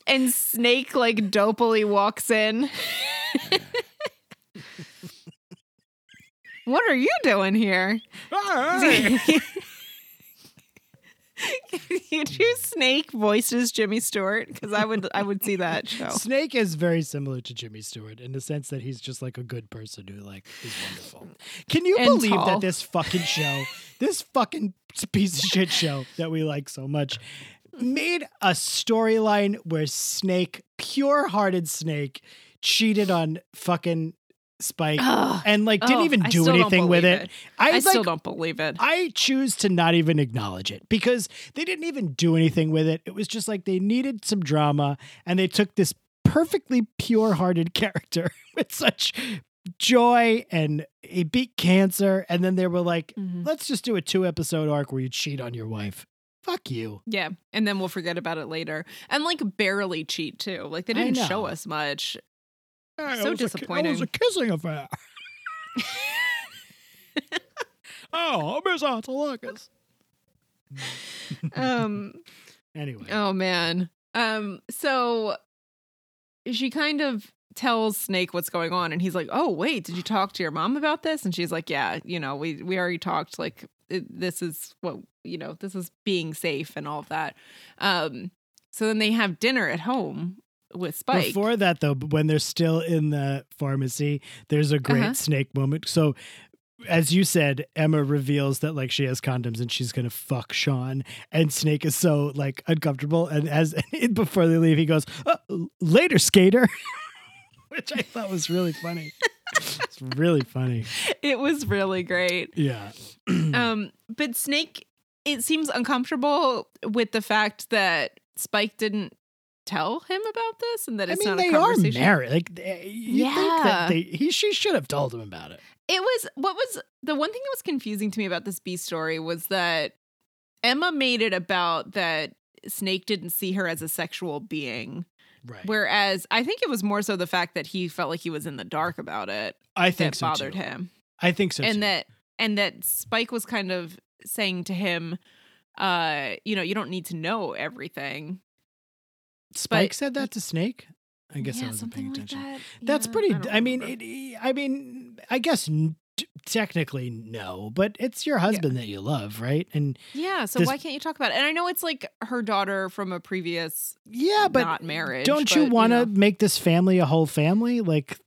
And Snake like dopily walks in. what are you doing here? you do Snake voices Jimmy Stewart because I would I would see that show. Snake is very similar to Jimmy Stewart in the sense that he's just like a good person who like is wonderful. Can you And believe tall. that this fucking show, this fucking piece of shit show that we like so much, made a storyline where Snake, pure-hearted Snake, cheated on fucking Spike Ugh. and like didn't Oh, even do anything with it. it. I, I like, still don't believe it. I choose to not even acknowledge it because they didn't even do anything with it. It was just like they needed some drama and they took this perfectly pure hearted character with such joy and he beat cancer. And then they were like, Mhm. let's just do a two episode arc where you cheat on your wife. Fuck you. Yeah, and then we'll forget about it later. And like barely cheat too. Like they didn't show us much. Hey, So it was a it was a kissing affair. oh, Miss Autolocus. Um Anyway. oh man. Um so she kind of tells Snake what's going on and he's like, "Oh, wait, did you talk to your mom about this?" And she's like, "Yeah, you know, we we already talked like it, this is what, you know, this is being safe and all of that." Um so then they have dinner at home with Spike. Before that, though, when they're still in the pharmacy, there's a great Uh-huh. snake moment. So, as you said, Emma reveals that like she has condoms and she's gonna fuck Sean, and Snake is so like uncomfortable. And as before they leave, he goes, "Uh, "Later, skater," which I thought was really funny. it's really funny. it was really great. Yeah. Um, but Snake, it seems uncomfortable with the fact that Spike didn't tell him about this, and that I mean, not they a are married. Like, they- you think Yeah. that they, he, she should have told him about it. It was what was the one thing that was confusing to me about this B story was that Emma made it about that Snake didn't see her as a sexual being, Right. whereas I think it was more so the fact that he felt like he was in the dark about it I think that so bothered too. him. I think so and too. that and that Spike was kind of saying to him, uh, you know, you don't need to know everything. Spike but- said that to Snake. I guess yeah, I wasn't paying like attention. that. That's Yeah, pretty. don't I, mean, it, I mean, I guess technically no, but it's your husband that you love, right? And Yeah, so This- why can't you talk about it? And I know it's like her daughter from a previous yeah, but not marriage. don't you want to know. make this family a whole family? Like,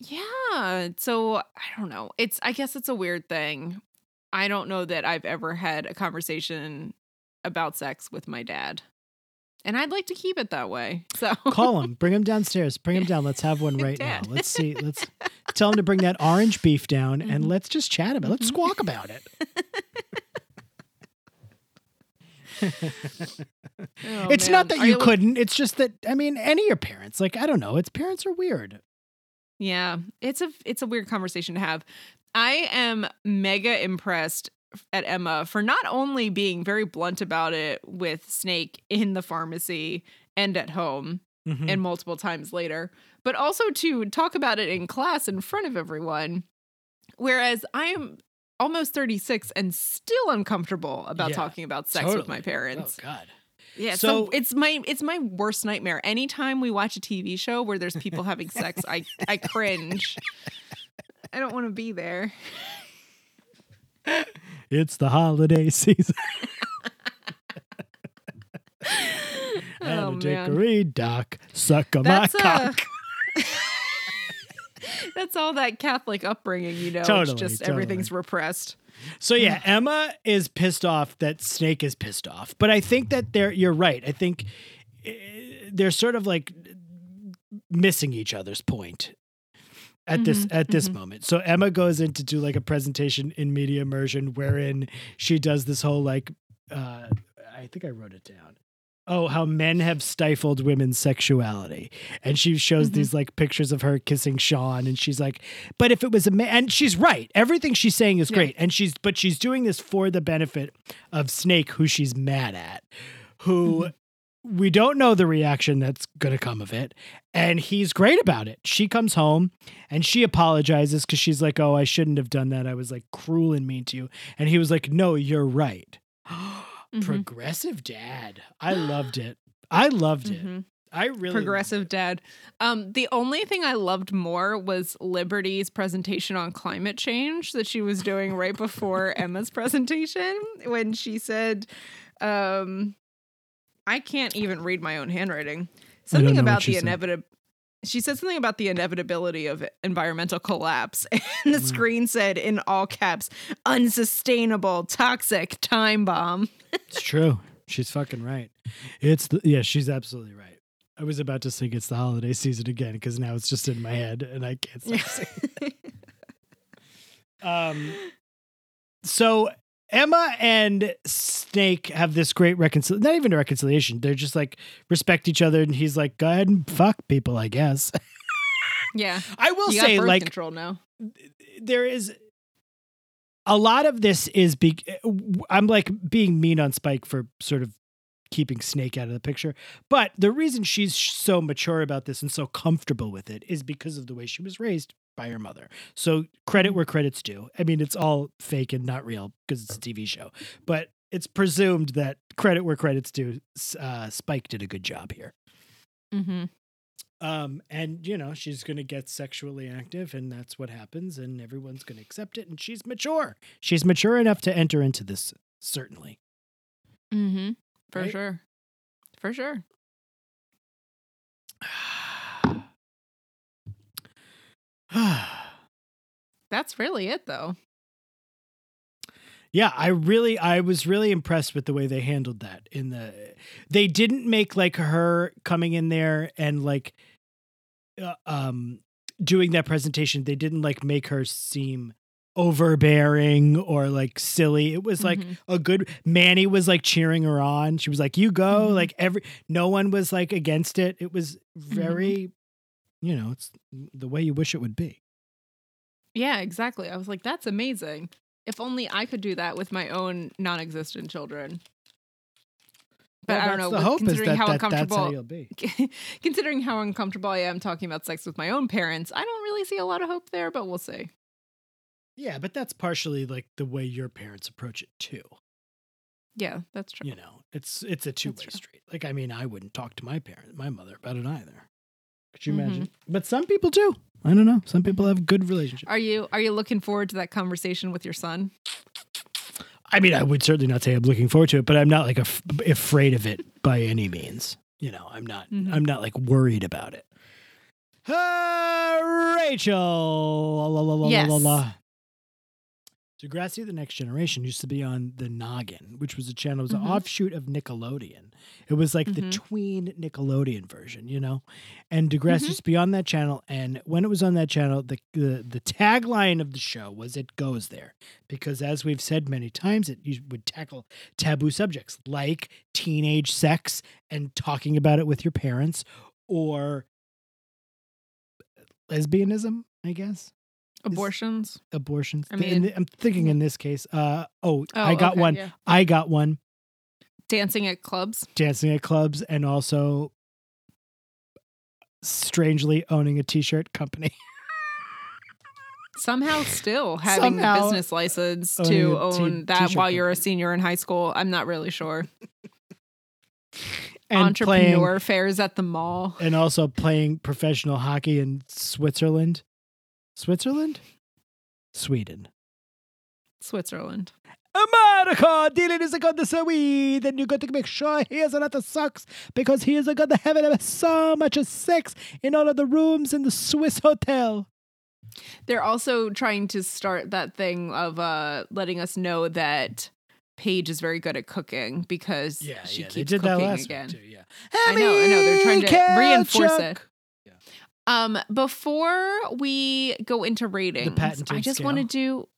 Yeah. So I don't know. It's I guess it's a weird thing. I don't know that I've ever had a conversation about sex with my dad. And I'd like to keep it that way. So call him, bring him downstairs, bring him down. Let's have one right Dad. now. Let's see. Let's tell him to bring that orange beef down, and Mhm. let's just chat about. it. Let's squawk about it. Oh, it's man. not that Are you couldn't. It's just that I mean, any of your parents. Like I don't know. Its parents are weird. Yeah, it's a it's a weird conversation to have. I am mega impressed at Emma for not only being very blunt about it with Snake in the pharmacy and at home Mhm. and multiple times later, but also to talk about it in class in front of everyone. Whereas I am almost 36 and still uncomfortable about Yeah, talking about sex with my parents. Oh God. Yeah, So- so it's my it's my worst nightmare. Anytime we watch a TV show where there's people having sex, I I cringe. I don't want to be there. It's the holiday season. and Oh a man, dickory dock, suck a my that's uh, cock. that's all that Catholic upbringing, you know. Totally, it's just totally. everything's repressed. So yeah, Emma is pissed off that Snake is pissed off, but I think that they're. You're right. I think eh, they're sort of like missing each other's point at this Mhm, at this mhm. moment. So Emma goes in to do like a presentation in media immersion, wherein she does this whole like. uh I think I wrote it down. Oh, how men have stifled women's sexuality. And she shows Mhm. these like pictures of her kissing Sean and she's like, but if it was a man and she's right. Everything she's saying is Yeah. great. And she's but she's doing this for the benefit of Snake, who she's mad at, who we don't know the reaction that's gonna come of it. And he's great about it. She comes home and she apologizes because she's like, Oh, I shouldn't have done that. I was like cruel and mean to you. And he was like, No, you're right. Mhm. Progressive dad. I loved it. I loved it. Mhm. I really Progressive dad. Um, the only thing I loved more was Liberty's presentation on climate change that she was doing right before Emma's presentation when she said, um, I can't even read my own handwriting. Something about the inevitable. She said something about the inevitability of environmental collapse, and the Wow. screen said in all caps, "Unsustainable, toxic time bomb." It's true. She's fucking right. It's the yeah, she's absolutely right. I was about to sing it's the holiday season again because now it's just in my head and I can't stop singing. Um so Emma and Snake have this great reconciliation. Not even a reconciliation. They're just like respect each other, and he's like, "Go ahead and fuck people." I guess. yeah, I will you say, like, control now. there is a lot of this is be I'm like being mean on Spike for sort of keeping Snake out of the picture. But the reason she's so mature about this and so comfortable with it is because of the way she was raised by her mother. So credit where credit's due. I mean, it's all fake and not real because it's a TV show, but it's presumed that credit where credit's due. Uh, Spike did a good job here. Mm-hmm. Um, and you know, she's gonna get sexually active, and that's what happens, and everyone's gonna accept it, and she's mature. She's mature enough to enter into this, certainly. Mm-hmm. For Right? sure. For sure. That's really it though. yeah, I really, I was really impressed with the way they handled that. In the, they didn't make like her coming in there and like, uh, um, doing that presentation. They didn't like make her seem overbearing or like silly. It was like Mhm. a good Manny was like cheering her on. She was like, "You go!" Mhm. Like every no one was like against it. It was very, you know, it's the way you wish it would be. Yeah, exactly. I was like, that's amazing. If only I could do that with my own non-existent children. But Well, I don't know. The hope is considering that, how that that's how uncomfortable, you'll be. considering how uncomfortable I am talking about sex with my own parents, I don't really see a lot of hope there. But we'll see. Yeah, but that's partially like the way your parents approach it too. Yeah, that's true. You know, it's it's a two way street. Like, I mean, I wouldn't talk to my parent, my mother, about it either. Could you Mhm. imagine? But some people do. I don't know. Some people have good relationships. Are you are you looking forward to that conversation with your son? I mean, I would certainly not say I'm looking forward to it, but I'm not like af- afraid of it by any means. You know, I'm not. Mhm. I'm not like worried about it. Uh, Rachel. La, la, la, la, Yes. Degrassi: The Next Generation used to be on the Noggin, which was a channel, it was Mhm. an offshoot of Nickelodeon. It was like the Mhm. tween Nickelodeon version, you know. And Degrassi Mhm. used to be on that channel, and when it was on that channel, the the, the tagline of the show was "It goes there," because as we've said many times, it would tackle taboo subjects like teenage sex and talking about it with your parents, or lesbianism, I guess Abortions. abortions. I mean, the, i'm thinking in this case. Uh oh, Oh, I got okay, one. yeah. I got one. Dancing at clubs. Dancing at clubs and also strangely owning a t-shirt company. Somehow still having Somehow the business license to own that t-shirt while you're a senior in high school. I'm not really sure. and Entrepreneur playing fairs at the mall. and also playing professional hockey in Switzerland. Switzerland? Sweden. Switzerland. America, Dylan is going to Sweden. Then you got to make sure he has a lot of socks because he is a going to have so much sex in all of the rooms in the Swiss hotel. They're also trying to start that thing of uh letting us know that Paige is very good at cooking because yeah, she they keeps did that cooking last again. too. Yeah, I know, I know. They're trying to reinforce it. Um, before we go into ratings, I just want to do,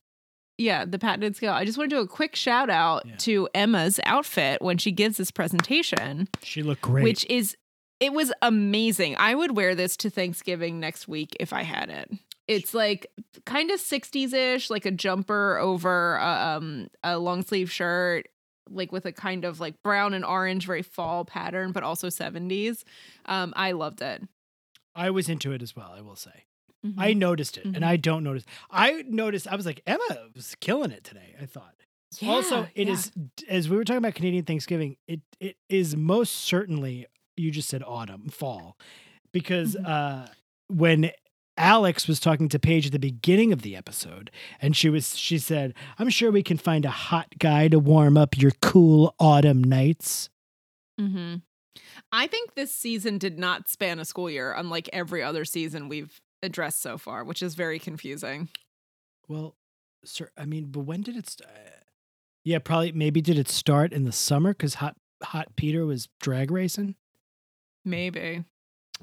yeah, the patented scale. I just want to do a quick shout out Yeah. to Emma's outfit when she gives this presentation, She looked great. which is it was amazing. I would wear this to Thanksgiving next week if I had it. It's like kind of 60s ish, like a jumper over a, um, a long sleeve shirt, like with a kind of like brown and orange, very fall pattern, but also 70s. Um, I loved it. I was into it as well. I will say. Mhm. I noticed it, Mhm. and I don't notice. I noticed. I was like, Emma was killing it today. I thought. also, Yeah, it yeah. is as we were talking about Canadian Thanksgiving. It it is most certainly. You just said autumn, fall, because Mhm. uh, when Alex was talking to Paige at the beginning of the episode, and she was she said, "I'm sure we can find a hot guy to warm up your cool autumn nights." hmm I think this season did not span a school year, unlike every other season we've addressed so far, which is very confusing. Well, sir, I mean, but when did it? St- uh, yeah, probably. Maybe did it start in the summer because Hot Hot Peter was drag racing? Maybe.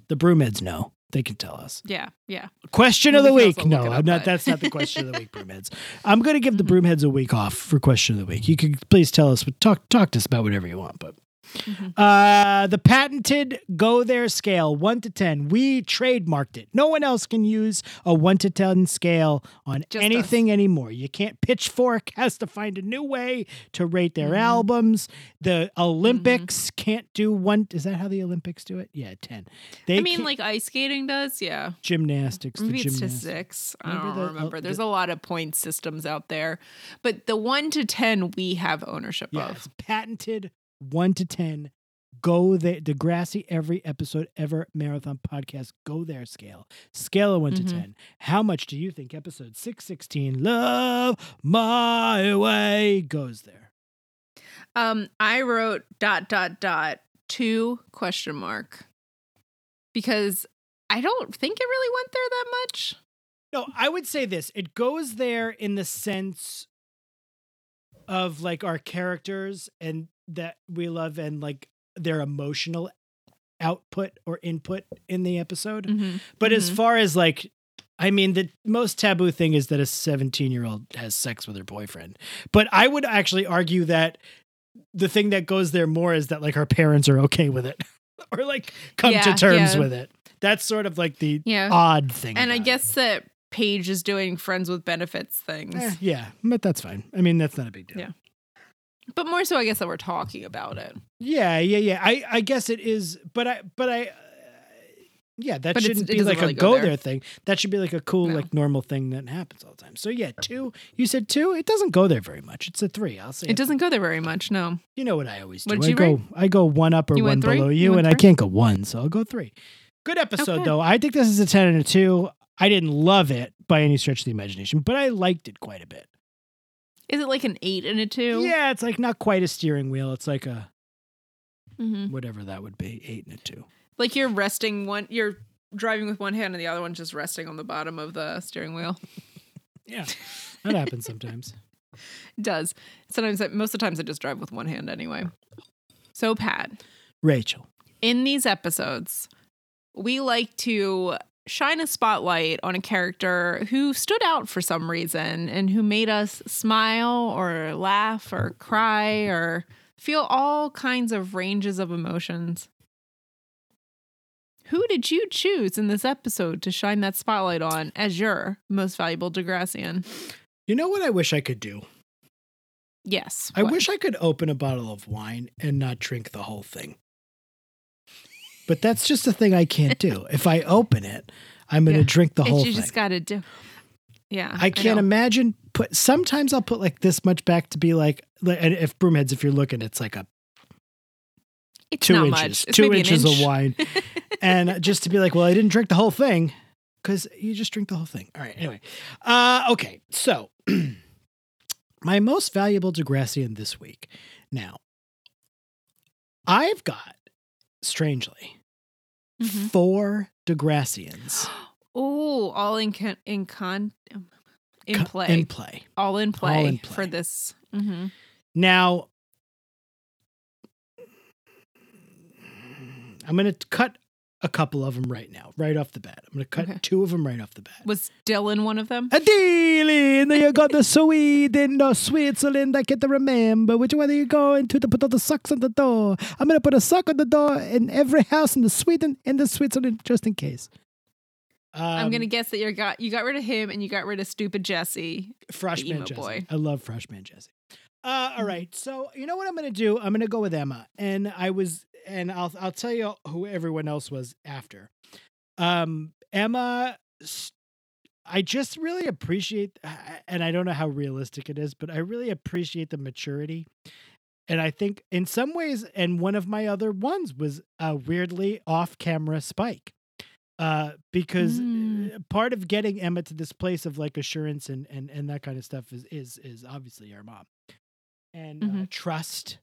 The Broomheads know. They can tell us. Yeah. Yeah. Question Well, of the we week. No, I'm not. but- That's not the question of the week, Broomheads. I'm going to give the. Broomheads a week off for question of the week. You can please tell us, but talk talk to us about whatever you want. But Mhm. uh, the patented go there scale, one to ten. We trademarked it. No one else can use a one to ten scale on Just anything anymore. You can't. Pitchfork has to find a new way to rate their Mhm. albums. The Olympics can't do one. Is that how the Olympics do it? Yeah, ten. They I mean, like ice skating does. Yeah. gymnastics. the Maybe it's to gymnastics. six. I Remember don't the- uh, remember. the- There's a lot of point systems out there, but the one to ten we have ownership Yeah, of. it's patented one to ten. Go there, Degrassi every episode ever marathon podcast. Go there scale, scale of one Mhm. to ten. How much do you think episode six sixteen, Love My Way, goes there? Um, I wrote dot dot dot two question mark because I don't think it really went there that much. No, I would say this. It goes there in the sense of like our characters and that we love and like their emotional output or input in the episode. Mhm. But as Mhm. far as like, I mean, the most taboo thing is that a 17 year old has sex with her boyfriend. But I would actually argue that the thing that goes there more is that like her parents are okay with it or like come to terms yeah. with it. That's sort of like the Yeah. odd thing. and I about it. guess that Paige is doing friends with benefits things. Eh, yeah, but that's fine. I mean, that's not a big deal. Yeah. But more so, I guess that we're talking about it. Yeah, yeah, yeah. I, I guess it is, but I, but I, uh, yeah, that But shouldn't be like really a go there. there thing. That should be like a cool, No. like normal thing that happens all the time. So yeah, two. You said two. It doesn't go there very much. It's a three. I'll say It doesn't go there very much. No. You know what I always do. I go, rate? I go one up or You one below You you, and I can't go one, so I'll go three. Good episode Okay. though. I think this is a ten and a two. I didn't love it by any stretch of the imagination, but I liked it quite a bit. Is it like an eight and a two? Yeah, it's like not quite a steering wheel. It's like a hmm whatever that would be, eight and a two. Like you're resting one, you're driving with one hand and the other one's just resting on the bottom of the steering wheel. Yeah, that happens sometimes. It does. Sometimes, I, most of the times, I just drive with one hand anyway. So, Pat, Rachel, in these episodes, we like to shine a spotlight on a character who stood out for some reason and who made us smile or laugh or cry or feel all kinds of ranges of emotions. Who did you choose in this episode to shine that spotlight on as your most valuable Degrassian? you know what I wish I could do? Yes. I what? wish I could open a bottle of wine and not drink the whole thing. But that's just a thing I can't do. If I open it, I'm going to Yeah. drink the whole you thing. just got to do. Yeah. I can't know. imagine put sometimes I'll put like this much back to be like if broomheads if you're looking it's like a It's two not inches two inches inch. of wine and just to be like well I didn't drink the whole thing because you just drink the whole thing all right anyway uh okay so my most valuable Degrassian this week now I've got strangely Mhm. four Degrassians Oh, all in con- in con in play. in play all in play, in for play. this. hmm Now, I'm going to cut a couple of them right now, right off the bat. I'm going to cut Okay. two of them right off the bat. Was Dylan one of them? Adeline, you got the Sweden or Switzerland. I can't remember which one are you going to, to put all the socks on the door. I'm going to put a sock on the door in every house in the Sweden and the Switzerland just in case. I'm Um, gonna guess that you got you got rid of him and you got rid of stupid Jesse. Freshman Jesse. boy. I love Freshman Jesse. Uh, all right, so you know what I'm gonna do? I'm gonna go with Emma, and I was, and I'll I'll tell you who everyone else was after. Um, Emma, I just really appreciate, and I don't know how realistic it is, but I really appreciate the maturity. And I think in some ways, and one of my other ones was a weirdly off-camera Spike, uh, because Mm. uh, part of getting Emma to this place of like assurance and and and that kind of stuff is is is obviously her mom, and uh, Mhm. trust,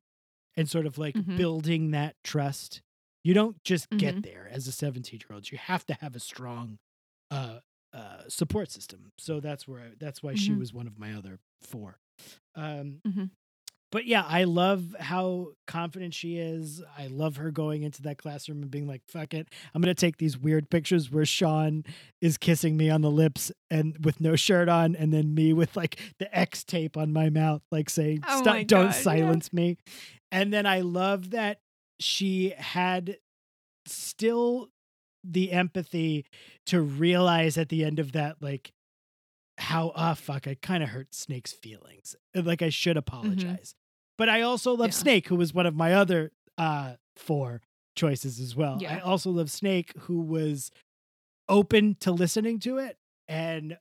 and sort of like Mhm. building that trust. You don't just get Mhm. there as a 17 year old. You have to have a strong uh, uh, support system. So that's where I, that's why she Mhm. was one of my other four. Um, Mhm. But yeah, I love how confident she is. I love her going into that classroom and being like, "Fuck it, I'm gonna take these weird pictures where Sean is kissing me on the lips and with no shirt on, and then me with like the X tape on my mouth, like saying, Oh "Stop, my don't God, yeah. silence me." And then I love that she had still the empathy to realize at the end of that, like, how ah fuck, I kind of hurt Snake's feelings. Like I should apologize. But I also love. Yeah. Snake, who was one of my other uh four choices as well. I also love Snake, who was open to listening to it and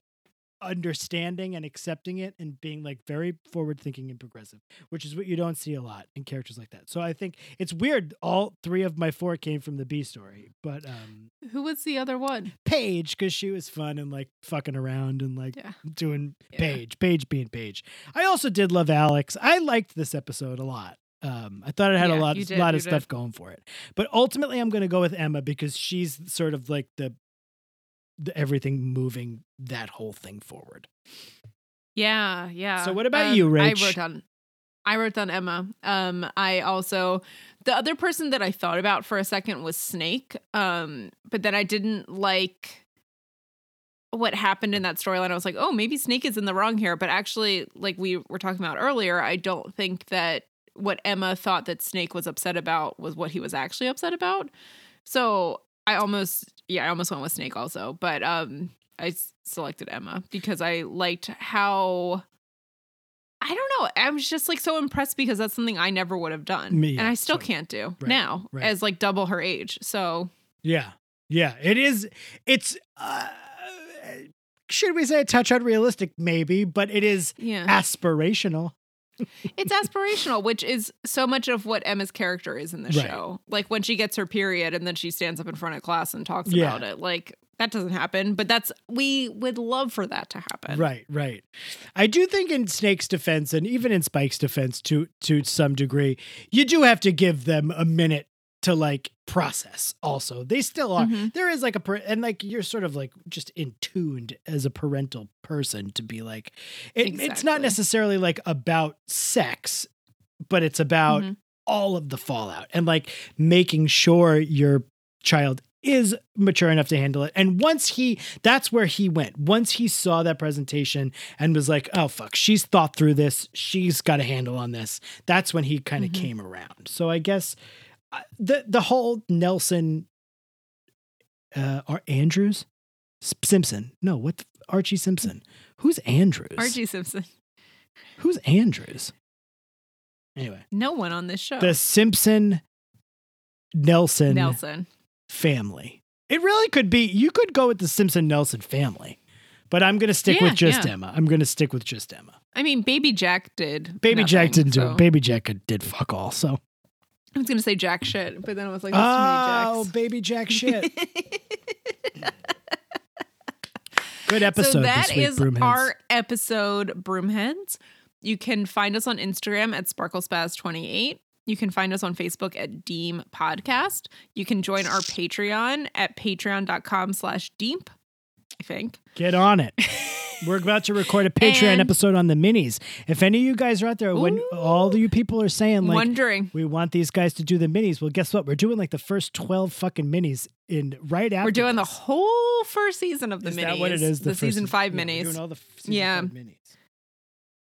understanding and accepting it and being like very forward thinking and progressive, which is what you don't see a lot in characters like that. So I think it's weird. All three of my four came from the B story, but um Who was the other one? Paige, because she was fun and like fucking around and like Yeah. doing Yeah. Paige, Paige being Paige. I also did love Alex. I liked this episode a lot. Um, I thought it had a lot, did, lot of stuff did. going for it. But ultimately, I'm going to go with Emma because she's sort of like the, the everything moving that whole thing forward. Yeah, yeah. So what about you, Rach? I wrote down I wrote down Emma. Um I also the other person that I thought about for a second was Snake. Um but then I didn't like what happened in that storyline. I was like, "Oh, maybe Snake is in the wrong here." But actually, like we were talking about earlier, I don't think that what Emma thought that Snake was upset about was what he was actually upset about. So, I almost yeah, I almost went with Snake also, but um I s- selected Emma because I liked how I don't know. I was just like so impressed because that's something I never would have done. Me, and I still totally. can't do Right, now right. as like double her age. So Yeah. Yeah. It is. It's, uh, should we say a touch unrealistic? Maybe, but it is yeah. aspirational. It's aspirational, which is so much of what Emma's character is in the Right. show. Like when she gets her period and then she stands up in front of class and talks Yeah. about it. Like that doesn't happen. But that's we would love for that to happen. Right, right. I do think in Snake's defense and even in Spike's defense to to some degree, you do have to give them a minute to like process also. They still are. Mhm. There is like a and like you're sort of like just in tuned as a parental person to be like it, it's not necessarily like about sex, but it's about Mhm. all of the fallout and like making sure your child is mature enough to handle it. And once he, that's where he went. Once he saw that presentation and was like, oh, fuck, she's thought through this. She's got a handle on this. That's when he kind of Mhm. came around. So I guess the, the whole Nelson, uh, or Andrews Simpson. No, what the, Archie Simpson. Who's Andrews? Archie Simpson. Who's Andrews? Anyway, No one on this show. the Simpson Nelson Nelson. family. It really could be. You could go with the Simpson Nelson family, but I'm going to stick Yeah, with just yeah. Emma. I'm going to stick with just Emma. I mean, Baby Jack did. Baby Jack didn't do so- it. Baby Jack did fuck all. So I was gonna say Jack shit, but then I was like, oh, Baby Jack shit. Good episode so that week, is Broomheads. our episode, Broomheads. You can find us on Instagram at SparkleSpaz28. You can find us on Facebook at Deem Podcast. You can join our Patreon at patreon.com slash Deep, I think. Get on it. We're about to record a Patreon And- episode on the minis. If any of you guys are out there, when all you people are saying like Wondering. we want these guys to do the minis, well, guess what? We're doing like the first twelve fucking minis in right after. We're doing the whole first season of the Is minis. that what it is? The, first season five yeah, we're minis. doing all the season Yeah. five minis.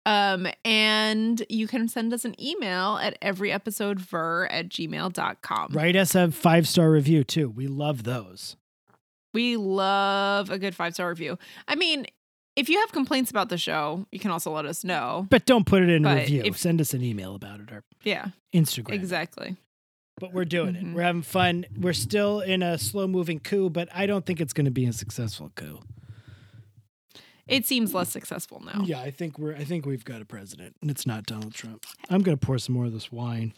Um, and you can send us an email at everyepisodever at gmail.com. Write us a five star review too. We love those. We love a good five star review. I mean, if you have complaints about the show, you can also let us know. But don't put it in a But review. if- Send us an email about it or Yeah, Instagram. exactly. But we're doing Mhm. it. We're having fun. We're still in a slow moving coup, but I don't think it's going to be a successful coup. It seems less successful now. Yeah, I think we're. I think we've got a president, and it's not Donald Trump. I'm going to pour some more of this wine.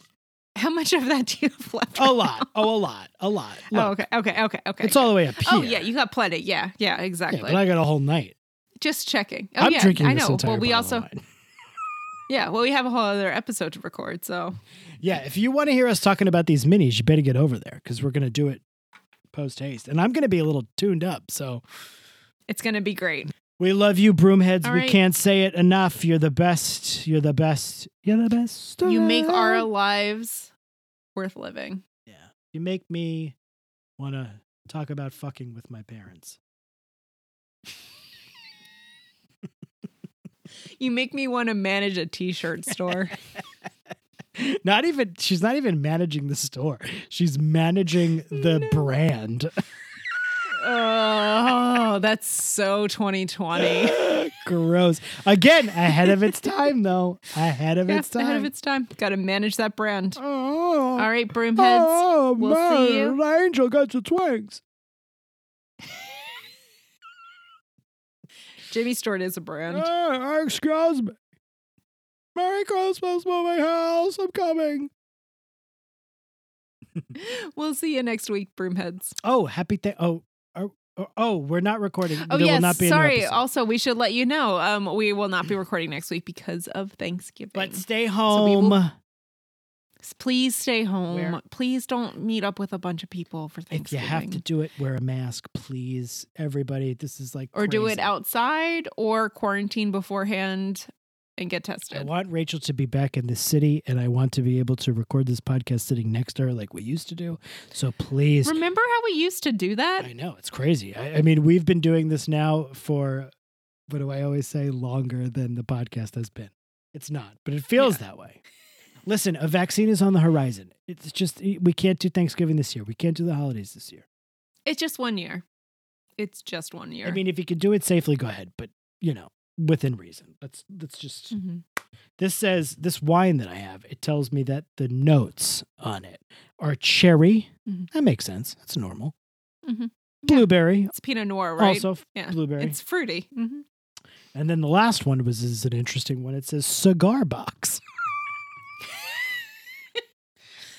How much of that do you have left? A lot. Oh, a lot. A lot. Oh, okay, okay, okay, okay. It's all the way up here. Oh yeah, you got plenty. Yeah, yeah, Yeah, exactly. but I got a whole night. Just checking. Oh I'm yeah, drinking I know. Well, we also yeah, well, we have a whole other episode to record. So Yeah, if you want to hear us talking about these minis, you better get over there because we're going to do it post haste, and I'm going to be a little tuned up. So it's gonna be great. we love you, broomheads. All we can't say it enough. You're the best. You're the best. You're the best. You make our lives worth living. Yeah. You make me want to talk about fucking with my parents. You make me want to manage a t-shirt store. Not even she's not even managing the store. She's managing the brand. oh, that's so 2020. Gross. Again, ahead of its time though. Ahead of Yeah, its time. ahead of its time. Got to manage that brand. Oh. All right, broomheads. Oh, we'll see you. The angel got your twinks. Jimmy Stewart is a brand. Uh, excuse me. Merry Christmas, moving house. I'm coming. We'll see you next week, broomheads. Oh, happy th- oh, oh, oh, oh, we're not recording. Oh there yes, will not be sorry. Also, we should let you know. Um, we will not be recording next week because of Thanksgiving. But stay we home. will- Please stay home. Where- Please don't meet up with a bunch of people for Thanksgiving. if you have to do it, wear a mask, please. Everybody, this is like or do it outside or quarantine beforehand and get tested. I want Rachel to be back in the city, and I want to be able to record this podcast sitting next to her like we used to do. So please, Remember how we used to do that? I know it's crazy. I, I mean, we've been doing this now for what do I always say? Longer than the podcast has been. It's not, but it feels that way. Listen, a vaccine is on the horizon. It's just we can't do Thanksgiving this year. We can't do the holidays this year. It's just one year. It's just one year. I mean, if you can do it safely, go ahead. But you know, within reason. Let's let's just. Mhm. This says this wine that I have. It tells me that the notes on it are cherry. Mhm. That makes sense. That's normal. Mhm. Blueberry, it's Pinot Noir, right? also yeah. blueberry. It's fruity. hmm And then the last one was is an interesting one. It says cigar box.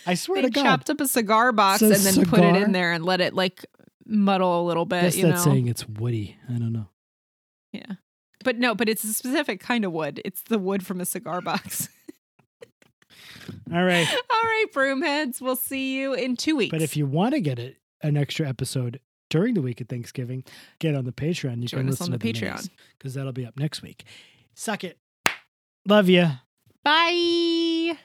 I swear They to God. chopped up a cigar box and then put it in there and let it like muddle a little bit. Guess you that's know? saying it's woody. I don't know. Yeah. But no, but it's a specific kind of wood. It's the wood from a cigar box. All right. All right, broomheads. We'll see you in two weeks. But if you want to get it, an extra episode during the week of Thanksgiving, get on the Patreon. You Join can us listen on the to Patreon. because that'll be up next week. Suck it. Love you. Bye.